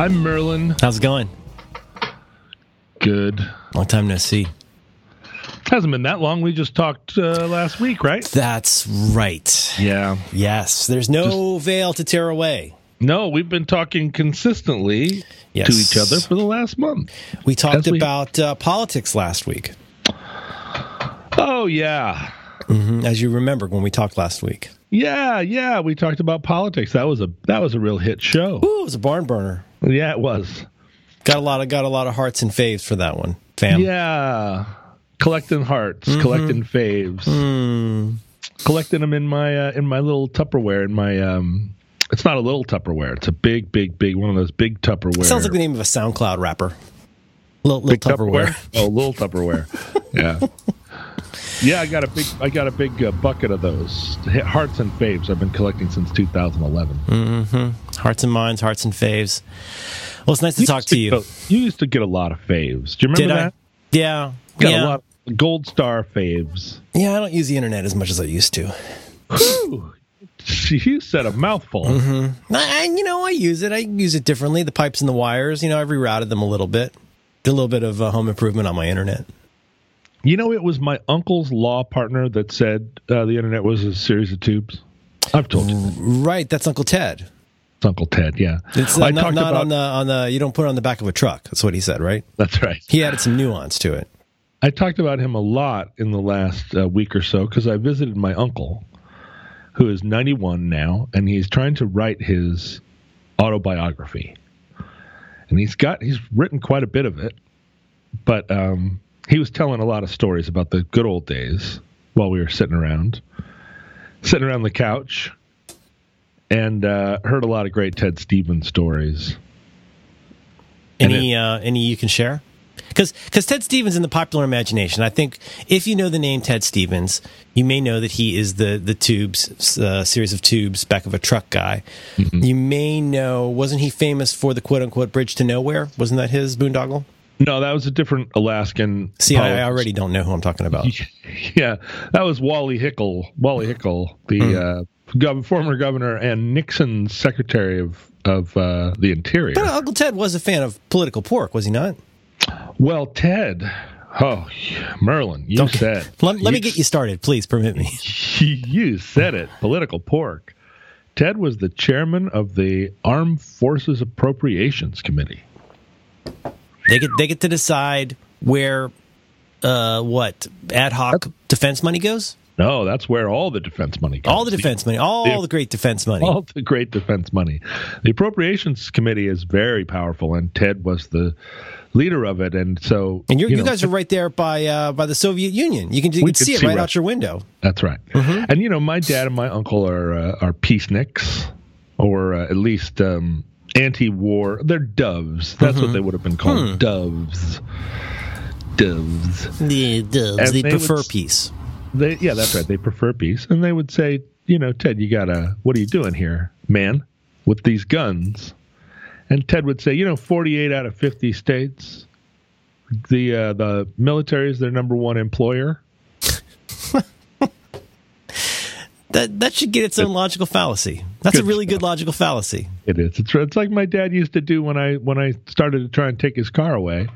Hi, Merlin. How's it going? Good. Long time no see. Hasn't been that long. We just talked uh, last week, right? That's right. Yeah. Yes, there's no veil to tear away. No, we've been talking consistently Yes. to each other for the last month. We talked we- about uh, politics last week, Oh yeah, Mhm, as you remember when we talked last week. yeah, yeah. We talked about politics. That was a that was a real hit show. Ooh, it was a barn burner. Yeah, it was. Got a lot of got a lot of hearts and faves for that one, fam. Yeah, collecting hearts, Mm-hmm. collecting faves, Hmm. collecting them in my uh, in my little Tupperware. In my um, it's not a little Tupperware. It's a big, big, big one of those big Tupperware. Sounds like the name of a SoundCloud rapper. Little, little Big Tupperware. Oh, little Tupperware. yeah. Yeah, I got a big, I got a big uh, bucket of those hearts and faves. I've been collecting since 2011. Mm. Hearts and minds, hearts and faves. Well, it's nice to talk used to you. Get, you used to get a lot of faves. Do you remember Did that? I? Yeah. You got yeah. a lot of gold star faves. Yeah, I don't use the internet as much as I used to. Whew. You said a mouthful. Mm-hmm. I- you know, I use it. I use it differently. The pipes and the wires. You know, I've rerouted them a little bit. Did a little bit of uh, home improvement on my internet. You know, it was my uncle's law partner that said uh, the internet was a series of tubes. I've told you. that. Right, that's Uncle Ted. It's Uncle Ted. Yeah, It's I not, talked not about. on the on the. You don't put it on the back of a truck. That's what he said, right? that's right. He added some nuance to it. I talked about him a lot in the last uh, week or so because I visited my uncle, who is 91 now, and he's trying to write his autobiography. And he's got he's written quite a bit of it, but um, he was telling a lot of stories about the good old days while we were sitting around, sitting around the couch, and uh, heard a lot of great Ted Stevens stories. Any uh, any you can share? Because Ted Stevens in the popular imagination, I think if you know the name Ted Stevens, you may know that he is the the tubes uh, series of tubes back of a truck guy. Mm-hmm. You may know wasn't he famous for the quote unquote bridge to nowhere? Wasn't that his boondoggle? No, that was a different Alaskan. See, I, I already don't know who I'm talking about. Yeah, that was Wally Hickel. Wally Hickel, the Hmm. uh, gov- former governor and Nixon's secretary of of uh, the Interior. But Uncle Ted was a fan of political pork, was he not? well, Ted. Oh, Merlin, you Don't- said. Let, let me get you started, please. Permit me. You said it. Political pork. Ted was the chairman of the Armed Forces Appropriations Committee. They get they get to decide where, uh, what ad hoc defense money goes. No, that's where all the defense money goes. All the defense money, all The- the great defense money. all the great defense money. The Appropriations Committee is very powerful, and Ted was the leader of it. And so, And you're, you, know, guys are right there by uh, by the Soviet Union. You can you can see it see right out your window. That's right. Mm-hmm. And you know, my dad and my uncle are uh, are peaceniks, or uh, at least um, anti-war. They're doves. That's Mm-hmm. what they would have been called. Hmm. Doves. Doves. The, And they would prefer s- peace. They, yeah, that's right. They prefer peace, and they would say, you know, Ted, you gotta. What are you doing here, man, with these guns? And Ted would say, you know, 48 out of 50 states, the uh, the military is their number one employer. That that should get its own logical fallacy. That's a really good logical fallacy. It is. It's it's like my dad used to do when I when I started to try and take his car away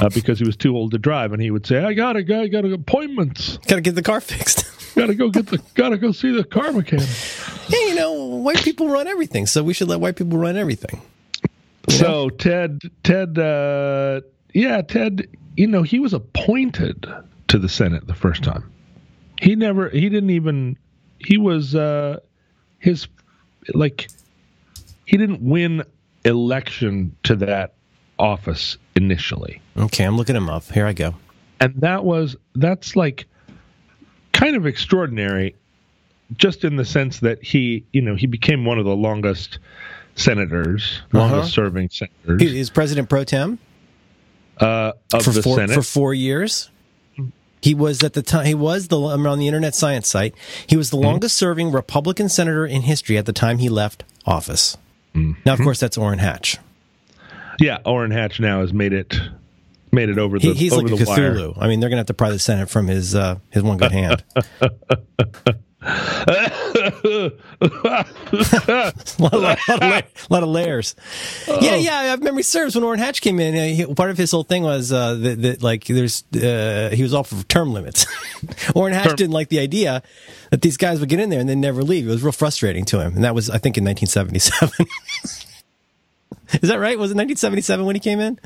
uh, because he was too old to drive, and he would say, "I gotta go, I gotta appointments, Got to get the car fixed. gotta go get the gotta go see the car mechanic." yeah, you know, white people run everything, so we should let white people run everything. So Ted, Ted, uh, yeah, Ted, you know, he was appointed to the Senate the first time. He never, he didn't even, he was, uh, his, like, he didn't win election to that office initially. Okay, I'm looking him up. Here I go. And that was, that's like kind of extraordinary just in the sense that he, you know, he became one of the longest senators, longest serving senators He is president pro tem uh, of for the four, Senate. for four years. He was at the time. He was the I'm on the Internet Science site. He was the Mm-hmm. longest serving Republican senator in history at the time he left office. Mm-hmm. Now, of course, that's Orrin Hatch. Yeah, Orrin Hatch now has made it made it over the He, he's over like a the wire. Cthulhu. I mean, they're going to have to pry the Senate from his uh, his one good hand. a, lot, of, lot, la- lot of layers. Yeah, yeah. If memory serves, when Orrin Hatch came in, uh, he, part of his whole thing was uh, that, that like there's uh, he was all for term limits. Orrin Hatch Term- didn't like the idea that these guys would get in there and then never leave. It was real frustrating to him, and that was I think in 1977. Is that right? Was it 1977 when he came in?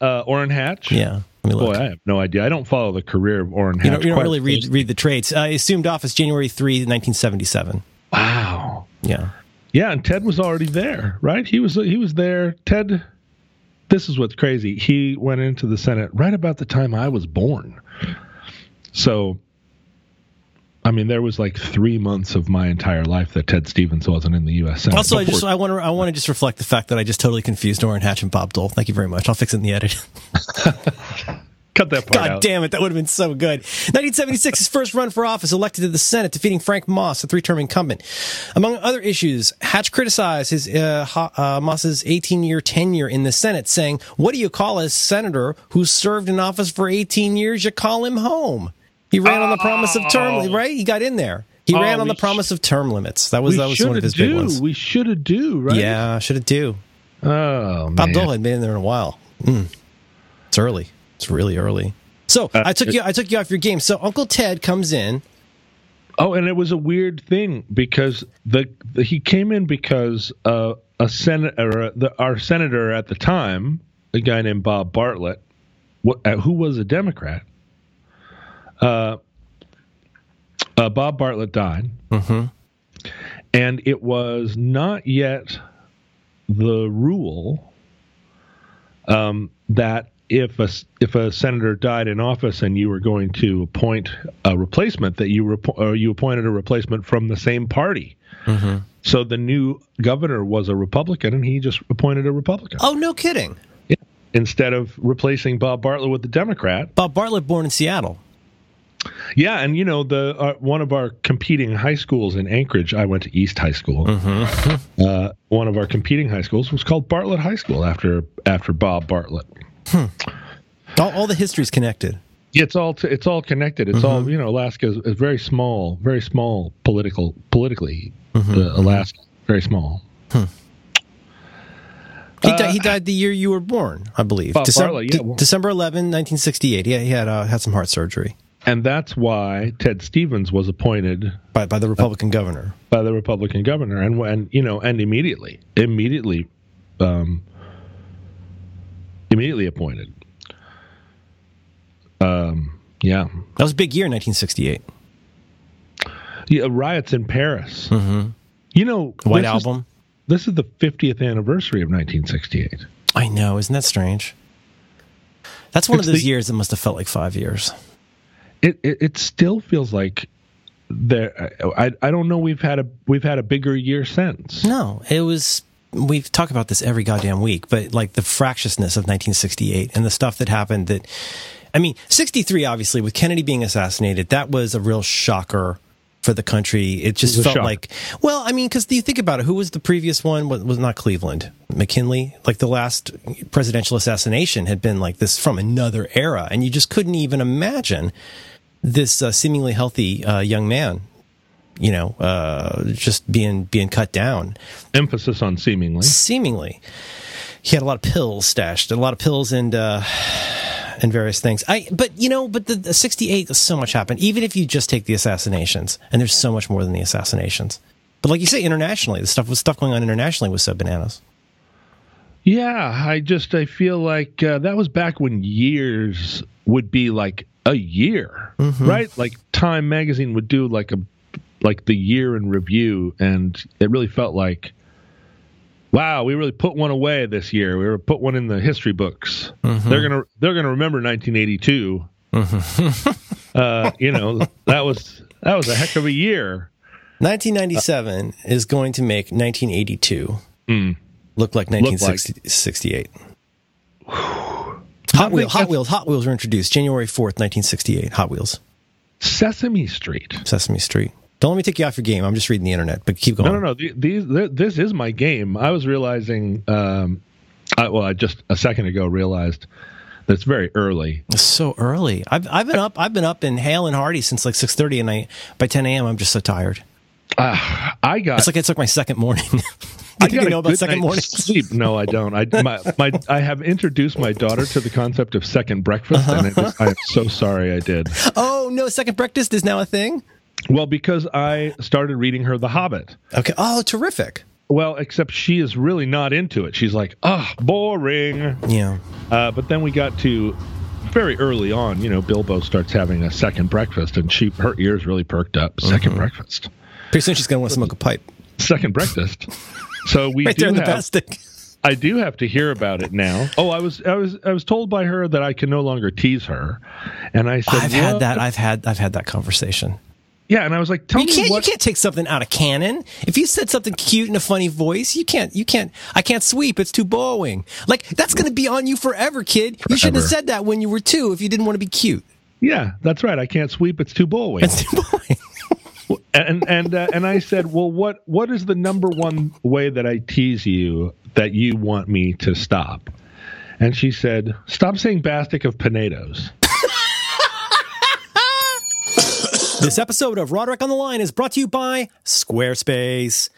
Uh, Orrin Hatch. Yeah. Boy. I have no idea. I don't follow the career of Orrin Hatch. you don't, you don't really read read the traits. Uh, assumed office January 3, 1977. Wow. Yeah. Yeah, and Ted was already there, right? He was he was there. Ted. This is what's crazy. He went into the Senate right about the time I was born. So, I mean, there was like three months of my entire life that Ted Stevens wasn't in the U.S. Senate. Also, I just I want to I want to just reflect the fact that I just totally confused Orrin Hatch and Bob Dole. Thank you very much. I'll fix it in the edit. cut that part God out. damn it, that would have been so good. 1976, his first run for office, elected to the Senate, defeating Frank Moss, a three-term incumbent. Among other issues, Hatch criticized his uh, uh, Moss's 18-year tenure in the Senate, saying, "What do you call a senator who served in office for 18 years? You call him home." He ran on the promise of term, right? He got in there. He Oh, ran on the promise of term limits. That was that was one of his big ones. We should have do right. Yeah, should have do. Oh Bob man. Dole hadn't been in there in a while. Mm. It's early. It's really early. So Uh, I took you. I took you off your game. So Uncle Ted comes in. Oh, and it was a weird thing because the, the he came in because uh, a senator, uh, the, our senator at the time, a guy named Bob Bartlett, wh- uh, who was a Democrat. Uh, uh, Bob Bartlett died, and it was not yet the rule um, that if a if a senator died in office and you were going to appoint a replacement, that you rep- or you appointed a replacement from the same party. So the new governor was a Republican, and he just appointed a Republican Oh, no kidding. instead of replacing Bob Bartlett with the Democrat. Bob Bartlett, born in Seattle. Yeah, and you know the uh, one of our competing high schools in Anchorage. I went to East High School. Uh, one of our competing high schools was called Bartlett High School after after Bob Bartlett. All, all the history's connected. It's all t- it's all connected. It's all you know. Alaska is, is very small, very small political politically. Uh, Alaska, very small. He, died, he died the year you were born, I believe. Bob December, Bartlett, yeah, De- December 11, 1968. He, he had uh, had some heart surgery And that's why Ted Stevens was appointed by, by the Republican governor. by the Republican governor, and when you know, and immediately, immediately, um, immediately appointed. Um, yeah, That was a big year, 1968. yeah, riots in Paris. Mm-hmm. You know, White this is- Album. this is the 50th anniversary of 1968. I know. Isn't that strange? That's one It's of those the- years that must have felt like five years. It, it it still feels like there. I I don't know. We've had a we've had a bigger year since. No, it was. We talk about this every goddamn week, but like the fractiousness of 1968 and the stuff that happened. That, I mean, 63 obviously with Kennedy being assassinated, that was a real shocker for the country. It just It felt like, well, I mean, because you think about it, who was the previous one? Was, was not Cleveland, McKinley. Like the last presidential assassination had been like this from another era, and you just couldn't even imagine this uh, seemingly healthy uh, young man you know, uh, just being being cut down. Emphasis on seemingly. Seemingly, he had a lot of pills stashed, a lot of pills and uh, and various things. I, but you know, but the, the '68, so much happened. Even if you just take the assassinations, and there's so much more than the assassinations. But like you say, internationally, the stuff was stuff going on internationally was so bananas. Yeah, I just I feel like uh, that was back when years would be like a year, right? Like Time magazine would do like a like the year in review, and it really felt like, wow, we really put one away this year. We were put one in the history books. Mm-hmm. They're gonna they're gonna remember 1982. Mm-hmm. uh, you know that was that was a heck of a year. 1997 is going to make 1982 mm. look like 1968. Hot Wheels, Hot Wheels, Hot Wheels were introduced January 4th, 1968. Hot Wheels, Sesame Street. Sesame Street. Don't let me take you off your game. I'm just reading the internet, but keep going. No, no, no. These, this is my game. I was realizing, um, I, well, I just a second ago realized that it's very early. It's so early. I've I've been up I've been up in Hale and Hardy since like 6:30, and I by 10 a.m. I'm just so tired. Uh, I got. It's like it's like my second morning. Do I you think got I a know about good second morning sleep. No, I don't. I my, my I have introduced my daughter to the concept of second breakfast, and I, just, I am so sorry I did. Oh no, second breakfast is now a thing. Well, because I started reading her The Hobbit. Okay. Oh, terrific. Well, except she is really not into it. She's like, ah, boring. Yeah. Uh, but then we got to very early on. You know, Bilbo starts having a second breakfast, and she her ears really perked up. 2nd breakfast, Pretty soon she's gonna want to smoke a pipe. second breakfast. So we Right do there in the have. plastic. I do have to hear about it now. Oh, I was I was I was told by her that I can no longer tease her, and I said, I've had that. I've had. I've had that conversation. Yeah, and I was like, tell You me can't. what. You can't take something out of canon. If you said something cute in a funny voice, you can't. You can't. I can't sweep. It's too bowing. Like that's going to be on you forever, kid. You shouldn't have said that when you were two. If you didn't want to be cute, Yeah, that's right. I can't sweep. It's too bullwing. it's too bowing. and and uh, and I said, well, what what is the number one way that I tease you that you want me to stop? And she said, stop saying bastic of Pinedos. This episode of Roderick on the Line is brought to you by Squarespace.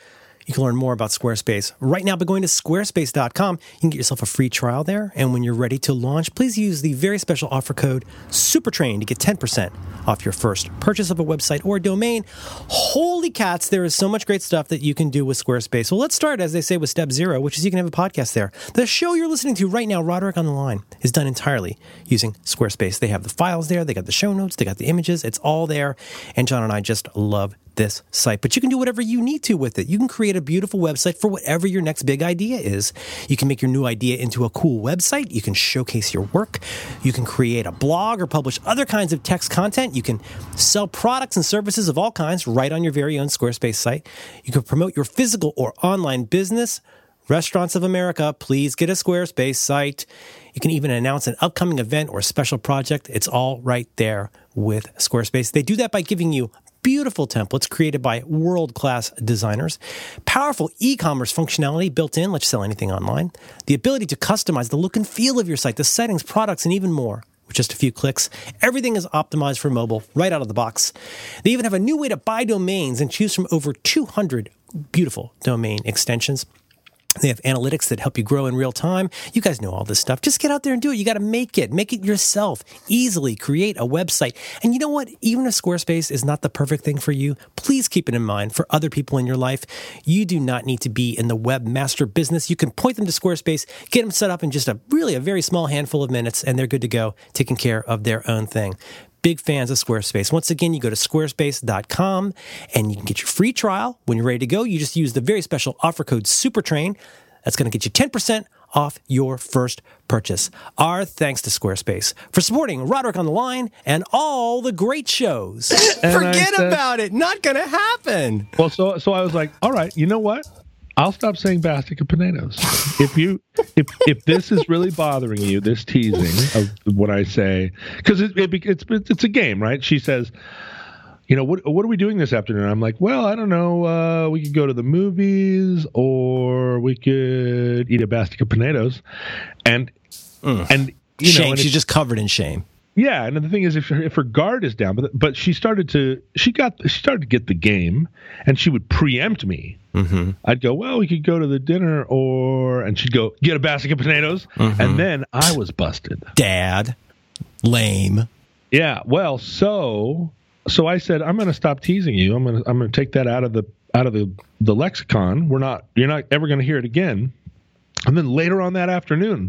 You can learn more about Squarespace right now by going to squarespace.com. You can get yourself a free trial there. And when you're ready to launch, please use the very special offer code SUPERTRAIN to get 10% off your first purchase of a website or domain. Holy cats, there is so much great stuff that you can do with Squarespace. Well, let's start, as they say, with step zero, which is you can have a podcast there. The show you're listening to right now, Roderick on the Line, is done entirely using Squarespace. They have the files there, they got the show notes, they got the images, it's all there. And John and I just love this site. But you can do whatever you need to with it. You can create a beautiful website for whatever your next big idea is. You can make your new idea into a cool website. You can showcase your work. You can create a blog or publish other kinds of text content. You can sell products and services of all kinds right on your very own Squarespace site. You can promote your physical or online business. Restaurants of America, please get a Squarespace site. You can even announce an upcoming event or special project. It's all right there with Squarespace. They do that by giving you beautiful templates created by world class designers, powerful e commerce functionality built in, let's sell anything online, the ability to customize the look and feel of your site, the settings, products, and even more. With just a few clicks, everything is optimized for mobile right out of the box. They even have a new way to buy domains and choose from over 200 beautiful domain extensions. They have analytics that help you grow in real time. You guys know all this stuff. Just get out there and do it. You got to make it. Make it yourself. Easily create a website. And you know what? Even if Squarespace is not the perfect thing for you, please keep it in mind for other people in your life. You do not need to be in the webmaster business. You can point them to Squarespace, get them set up in just a really a very small handful of minutes, and they're good to go, taking care of their own thing big fans of Squarespace. Once again, you go to squarespace.com and you can get your free trial. When you're ready to go, you just use the very special offer code SUPERTRAIN. That's going to get you 10% off your first purchase. Our thanks to Squarespace for supporting Roderick on the Line and all the great shows. Forget said- about it. Not going to happen. Well, so so I was like, all right, you know what? I'll stop saying bastic of Pinedos. If you if if this is really bothering you, this teasing of what I say, because it, it, it's it's a game, right? She says, you know, what what are we doing this afternoon? I'm like, well, I don't know. Uh, we could go to the movies, or we could eat a bastic of Pinedos, and and you know, shame. and She's just covered in shame. Yeah, and the thing is, if her, if her guard is down, but but she started to she got she started to get the game, and she would preempt me. Mm-hmm. I'd go, well, we could go to the dinner, or and she'd go get a basket of potatoes, and then I was busted. Dad. Lame. Yeah, well, so so I said I'm going to stop teasing you. I'm going to I'm going to take that out of the out of the the lexicon. We're not you're not ever going to hear it again. And then later on that afternoon,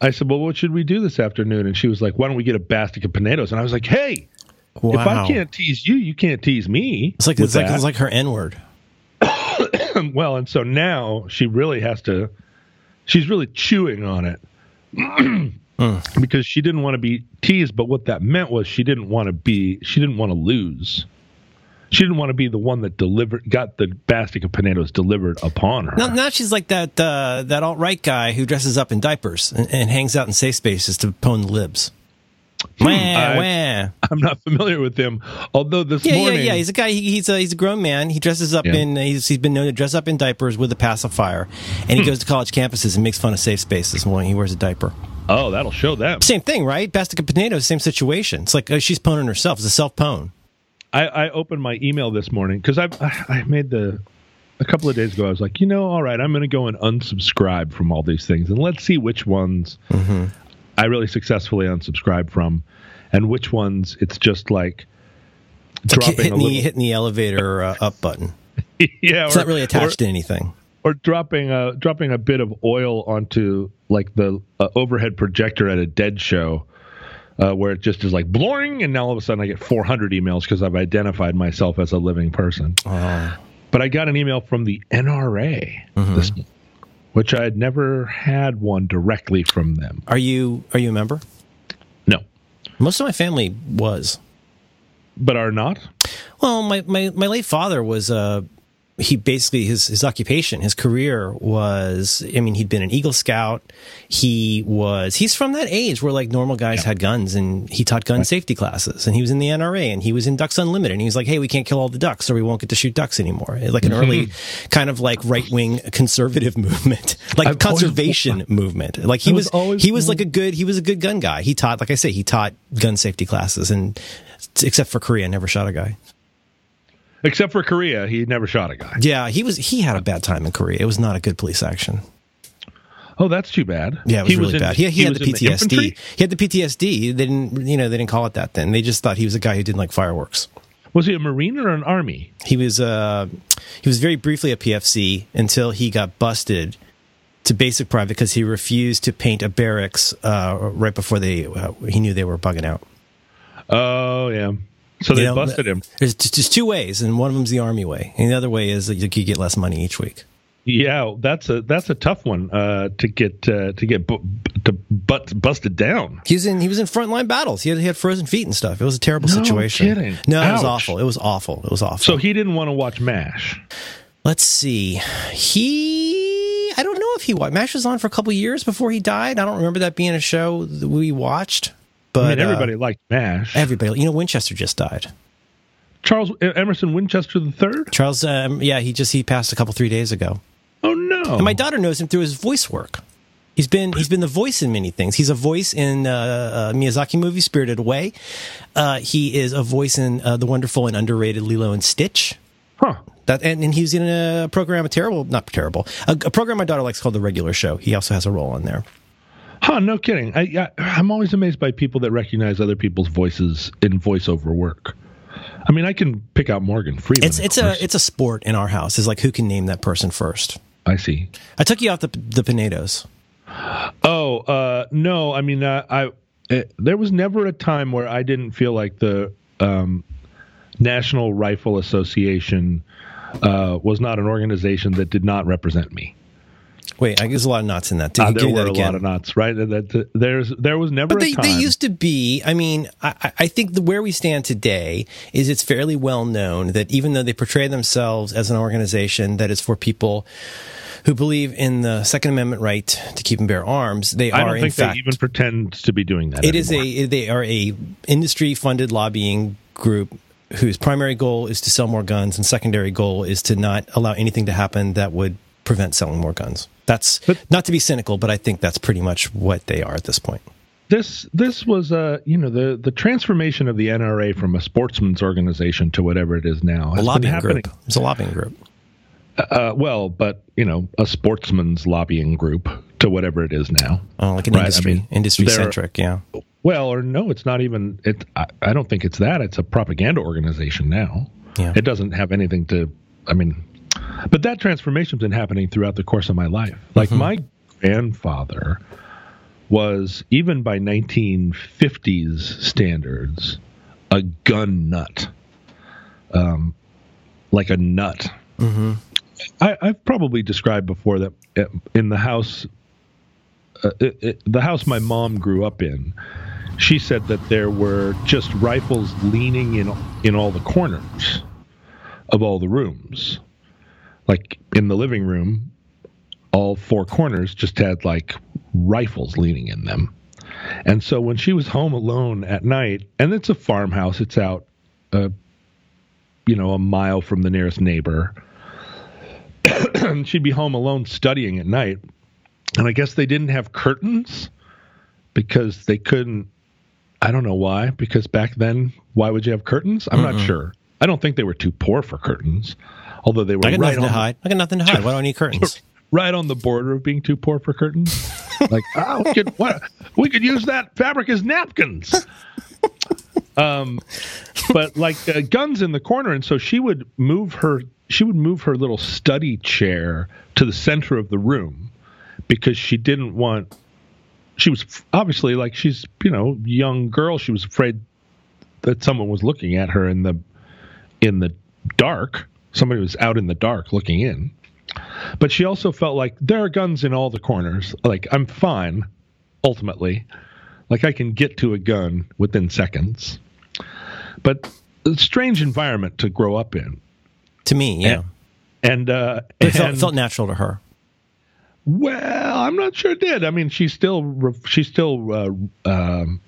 I said, "Well, what should we do this afternoon?" And she was like, "Why don't we get a basket of potatoes?" And I was like, "Hey, Wow. if I can't tease you, you can't tease me." It's like it's like that." it's like her N word. well, and so now she really has to. She's really chewing on it hmm. because she didn't want to be teased. But what that meant was she didn't want to be. She didn't want to lose. She didn't want to be the one that delivered, got the basket of potatoes delivered upon her. Now, now she's like that uh, that alt right guy who dresses up in diapers and, and hangs out in safe spaces to pwn the libs. Wah, I-. I'm not familiar with him. Although this Yeah, morning, yeah, yeah. He's a guy. He, he's a he's a grown man. He dresses up Yeah. in he's, he's been known to dress up in diapers with a pacifier, and Hmm. he goes to college campuses and makes fun of safe spaces when he wears a diaper. oh, that'll show them. Same thing, right? Bastica Potatoes, same situation. It's like uh, she's pwning herself. It's a self pwn. I, I opened my email this morning because I I made the a couple of days ago. I was like, you know, all right, I'm going to go and unsubscribe from all these things, and let's see which ones Mm-hmm. I really successfully unsubscribe from, and which ones it's just like It's like dropping hitting, a little. the, hitting the elevator uh, up button. yeah, It's not really attached or, to anything. or dropping a dropping a bit of oil onto like the uh, overhead projector at a dead show. Uh, where it just is like blurring, and now all of a sudden I get 400 emails because I've identified myself as a living person. Oh. But I got an email from the NRA, Mm-hmm. this, which I had never had one directly from them. Are you are you a member? No, Most of my family was. but are not. Well, my, my, my late father was uh he basically his his occupation, his career was I mean, he'd been an Eagle Scout. He was he's from that age where like normal guys had guns and he taught gun safety classes and he was in the NRA and he was in Ducks Unlimited and he was like, Hey, we can't kill all the ducks or we won't get to shoot ducks anymore. Like an mm-hmm. early kind of like right wing conservative movement. Like I've always- conservation movement. Like he I was, was always- he was like a good he was a good gun guy. He taught like I say, he taught gun safety classes and except for Korea, never shot a guy. Except for Korea, he never shot a guy. Yeah, he was. He had a bad time in Korea. It was not a good police action. Oh, that's too bad. Yeah, it was he really in- bad. He, he, had the PTSD. infantry? he had the PTSD. They didn't, you know, they didn't call it that then. They just thought he was a guy who didn't like fireworks. Was he a Marine or an Army? He was. Uh, he was very briefly a PFC until he got busted to basic private because he refused to paint a barracks uh, right before they. Uh, he knew they were bugging out. Oh, yeah. So they You know, busted him. There's just two ways, and one of them's the army way, and the other way is that you could get less money each week. Yeah, that's a that's a tough one uh, to get uh, to get bu- to butt busted down. He was in he was in frontline battles. He had he had frozen feet and stuff. It was a terrible No situation. kidding. No, it was awful. It was awful. It was awful. So he didn't want to watch Mash. let's see. He I don't know if he watched Mash was on for a couple years before he died. I don't remember that being a show that we watched. But I mean, uh, everybody liked Mash. everybody, you know, Winchester just died. Charles Emerson Winchester the third. Charles, um, yeah, he just he passed a couple three days ago. Oh no! And my daughter knows him through his voice work. He's been he's been the voice in many things. He's a voice in uh, uh, Miyazaki movie Spirited Away. Uh, he is a voice in uh, the wonderful and underrated Lilo and Stitch. huh? That and, and he was in a program, a terrible, not terrible, a, a program my daughter likes called The Regular Show. He also has a role on there. Huh? No kidding. I, I I'm always amazed by people that recognize other people's voices in voiceover work. I mean, I can pick out Morgan Freeman. It's it's a it's a sport in our house. Is like who can name that person first. I see. I took you off the the Pinedos. Oh uh, no! I mean, uh, I uh, there was never a time where I didn't feel like the um, National Rifle Association uh, was not an organization that did not represent me. Wait, I, there's a lot of knots in that. Did Uh, there were a lot of knots, right? That, there's there was never But they, a time. they used to be. I mean, I, I- I think the, where we stand today is it's fairly well known that even though they portray themselves as an organization that is for people who believe in the Second Amendment right to keep and bear arms, they I are don't in think fact they even pretend to be doing that. It is anymore. a they are a industry funded lobbying group whose primary goal is to sell more guns and secondary goal is to not allow anything to happen that would prevent selling more guns. That's But- not to be cynical, but I think that's pretty much what they are at this point. this this was uh you know the the transformation of the NRA from a sportsman's organization to whatever it is now A lobbying group. It's a lobbying group. Uh, well, but you know, a sportsman's lobbying group to whatever it is now. Oh, like an Right, I industry, mean, industry centric. Yeah. Well, or no, it's not even. It. I, I don't think it's that. It's a propaganda organization now. Yeah. It doesn't have anything to. I mean, but that transformation's been happening throughout the course of my life. Like Mm-hmm. my grandfather was even by 1950s standards a gun nut, um, like a nut. Mm-hmm. I, I've probably described before that uh, in the house, uh, it, it, the house my mom grew up in, she said that there were just rifles leaning in in all the corners of all the rooms, like in the living room, all four corners just had like rifles leaning in them. And so when she was home alone at night, and it's a farmhouse, it's out, uh, you know, a mile from the nearest neighbor and she'd be home alone studying at night. And I guess they didn't have curtains because they couldn't. I don't know why. Because back then, why would you have curtains? I'm not sure. I don't think they were too poor for curtains, although they were I got right nothing to hide. I got nothing to hide. Why do I need curtains? right on the border of being too poor for curtains. like, oh, we could, what, we could use that fabric as napkins. um, but like uh, guns in the corner, and so she would move her. She would move her little study chair to the center of the room because she didn't want. She was obviously like she's you know young girl. She was afraid that someone was looking at her in the in the dark. Somebody was out in the dark looking in. But she also felt like there are guns in all the corners. Like I'm fine ultimately. Like I can get to a gun within seconds. But a strange environment to grow up in. to me, yeah. And uh it felt, and- felt natural to her. well, I'm not sure it did. I mean, she's still she's still uh, um,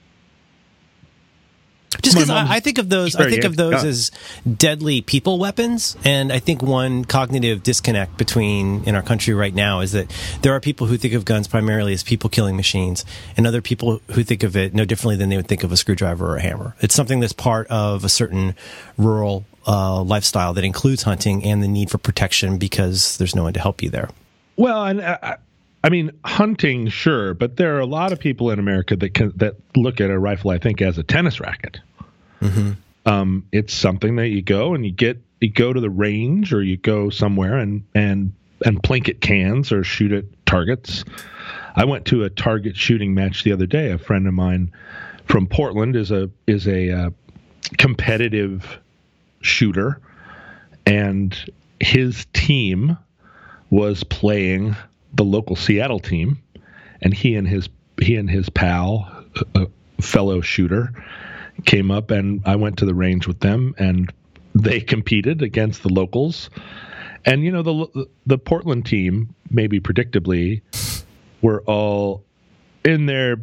Just because I, I think of those, I think of those anti-gun. as deadly people weapons, and I think one cognitive disconnect between in our country right now is that there are people who think of guns primarily as people killing machines, and other people who think of it no differently than they would think of a screwdriver or a hammer. It's something that's part of a certain rural uh, lifestyle that includes hunting and the need for protection because there's no one to help you there. well, and uh, I, I mean hunting, sure, but there are a lot of people in America that can that look at a rifle, I think, as a tennis racket. Um, it's something that you go and you get you go to the range or you go somewhere and and and plink at cans or shoot at targets. I went to a target shooting match the other day. A friend of mine from Portland is a is a uh, competitive shooter, and his team was playing the local Seattle team, and he and his he and his pal, a fellow shooter, came up, and I went to the range with them, and they competed against the locals, and you know the the Portland team, maybe predictably, were all in their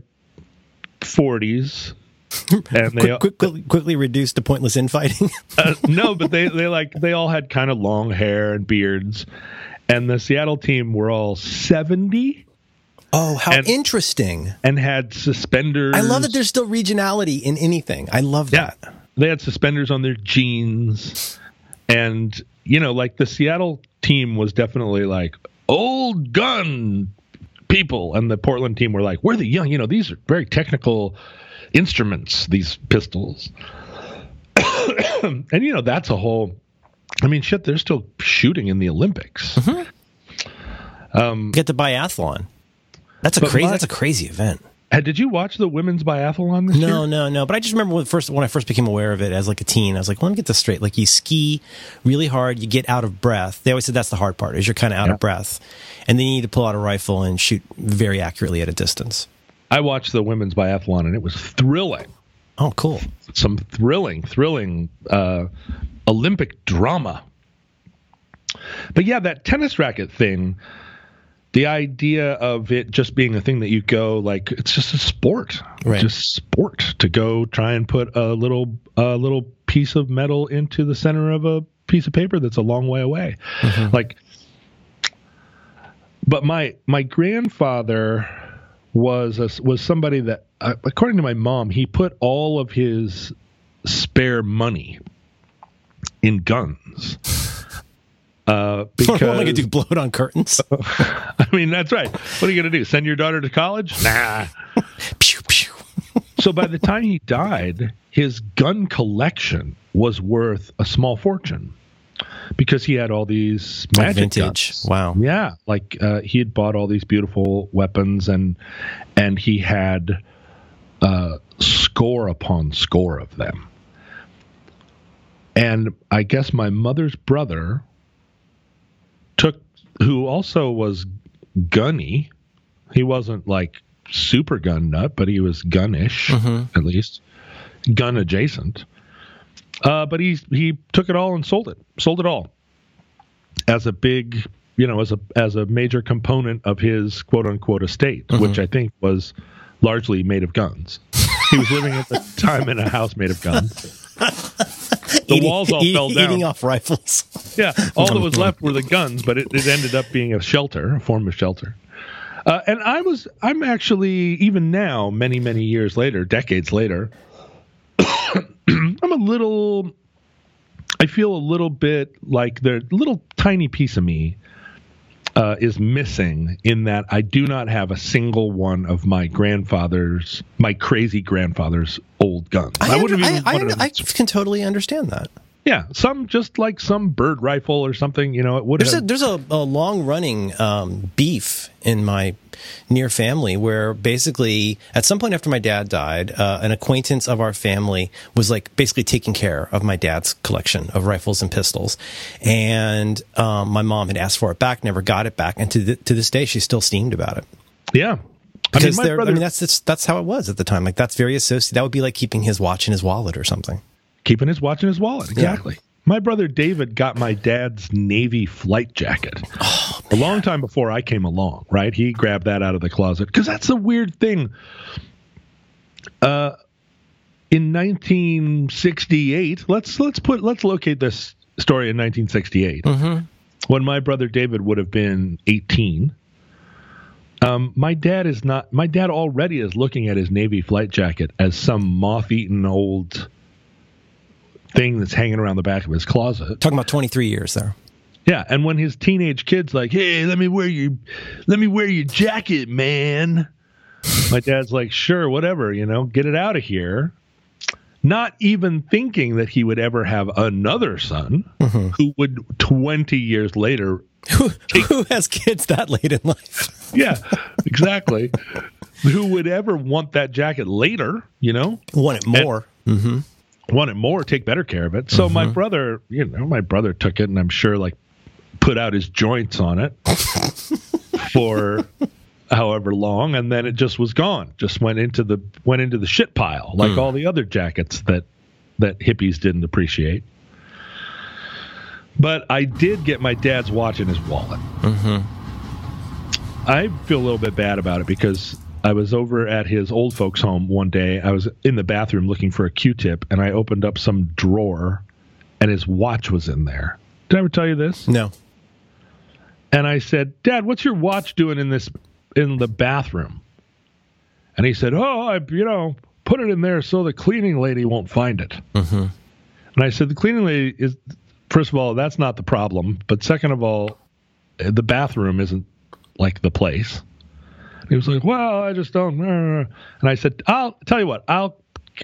forties. And they Quick, quick, quickly, quickly reduced to pointless infighting. uh, no, but they they like they all had kind of long hair and beards, and the Seattle team were all 70. Oh, how And- interesting! and had suspenders. I love that there's still regionality in anything. I love yeah, that. they had suspenders on their jeans, and you know, like the Seattle team was definitely like old gun people, and the Portland team were like, we're the young. You know, these are very technical instruments. These pistols, and you know, that's a whole. I mean, shit. They're still shooting in the Olympics. Mm-hmm. Um, get the biathlon. That's a crazy. my- that's a crazy event. Did you watch the women's biathlon this year? No, no, no. But I just remember when first when I first became aware of it as like a teen, I was like, well, let me get this straight. Like you ski really hard, you get out of breath. They always said that's the hard part is you're kind of out Yeah. of breath, and then you need to pull out a rifle and shoot very accurately at a distance. I watched the women's biathlon and it was thrilling. Oh, cool. Some thrilling, thrilling uh, Olympic drama. But yeah, that tennis racket thing, the idea of it just being a thing that you go like it's just a sport, Right. just sport to go try and put a little a little piece of metal into the center of a piece of paper that's a long way away. Like but my my grandfather was a, was somebody that according to my mom he put all of his spare money in guns uh what am I gonna do? Blow it on curtains? I mean that's right what are you gonna do send your daughter to college nah pew, pew. so by the time he died his gun collection was worth a small fortune because he had all these Oh, magic vintage. guns. Wow. Yeah, like uh, he had bought all these beautiful weapons, and and he had uh, score upon score of them. And I guess my mother's brother took, who also was gunny. He wasn't like super gun nut, but he was gunnish at least, gun adjacent. Uh, but he he took it all and sold it, sold it all as a big, you know, as a as a major component of his quote unquote estate, which I think was largely made of guns. he was living at the time in a house made of guns. The Eating- walls all eat- fell down. Eating off rifles. Yeah, all that was left were the guns, but it, it ended up being a shelter, a form of shelter. Uh, and I was, I'm actually, even now, many, many years later, decades later, I'm a little, I feel a little bit like the little tiny piece of me uh, is missing in that I do not have a single one of my grandfather's, my crazy grandfather's old guns. I, I, I, I can totally understand that. Yeah, some just like some bird rifle or something. You know, it would There's a have. there's a, a long running um, beef in my near family where basically at some point after my dad died, uh, an acquaintance of our family was like basically taking care of my dad's collection of rifles and pistols, and um, my mom had asked for it back, never got it back, and to th- to this day she's still steamed about it yeah. I mean, because my brother I mean that's, that's that's how it was at the time. Like that's very associated. That would be like keeping his watch in his wallet or something. Keeping his watch in his wallet. Exactly. My brother David got my dad's Navy flight jacket a long time before I came along. Right, he grabbed that out of the closet because that's a weird thing. Uh, in 1968, let's let's put let's locate this story in 1968 when my brother David would have been 18. Um, my dad is not. My dad already is looking at his Navy flight jacket as some moth-eaten old thing that's hanging around the back of his closet. Talking about 23 years there. Yeah, and when his teenage kid's like, "Hey, let me wear your, let me wear your jacket, man," my dad's like, "Sure, whatever, you know, get it out of here." Not even thinking that he would ever have another son mm-hmm. who would 20 years later Who, who has kids that late in life? yeah, exactly. Who would ever want that jacket later, you know? Want it more? Mm-hmm. Want it more, take better care of it. So my Mm-hmm. brother, you know, my brother took it and I'm sure like put out his joints on it for however long and then it just was gone. Just went into the went into the shit pile like Hmm. all the other jackets that that hippies didn't appreciate. But I did get my dad's watch in his wallet. I feel a little bit bad about it because I was over at his old folks' home one day. I was in the bathroom looking for a Q-tip, and I opened up some drawer, and his watch was in there. Did I ever tell you this? No. And I said, "Dad, what's your watch doing in this in the bathroom?" And he said, "Oh, I you know put it in there so the cleaning lady won't find it." Mm-hmm. And I said, "The cleaning lady is first of all that's not the problem, but second of all, the bathroom isn't like the place." And he was like, "Well, I just don't." uh." And I said, "I'll tell you what, I'll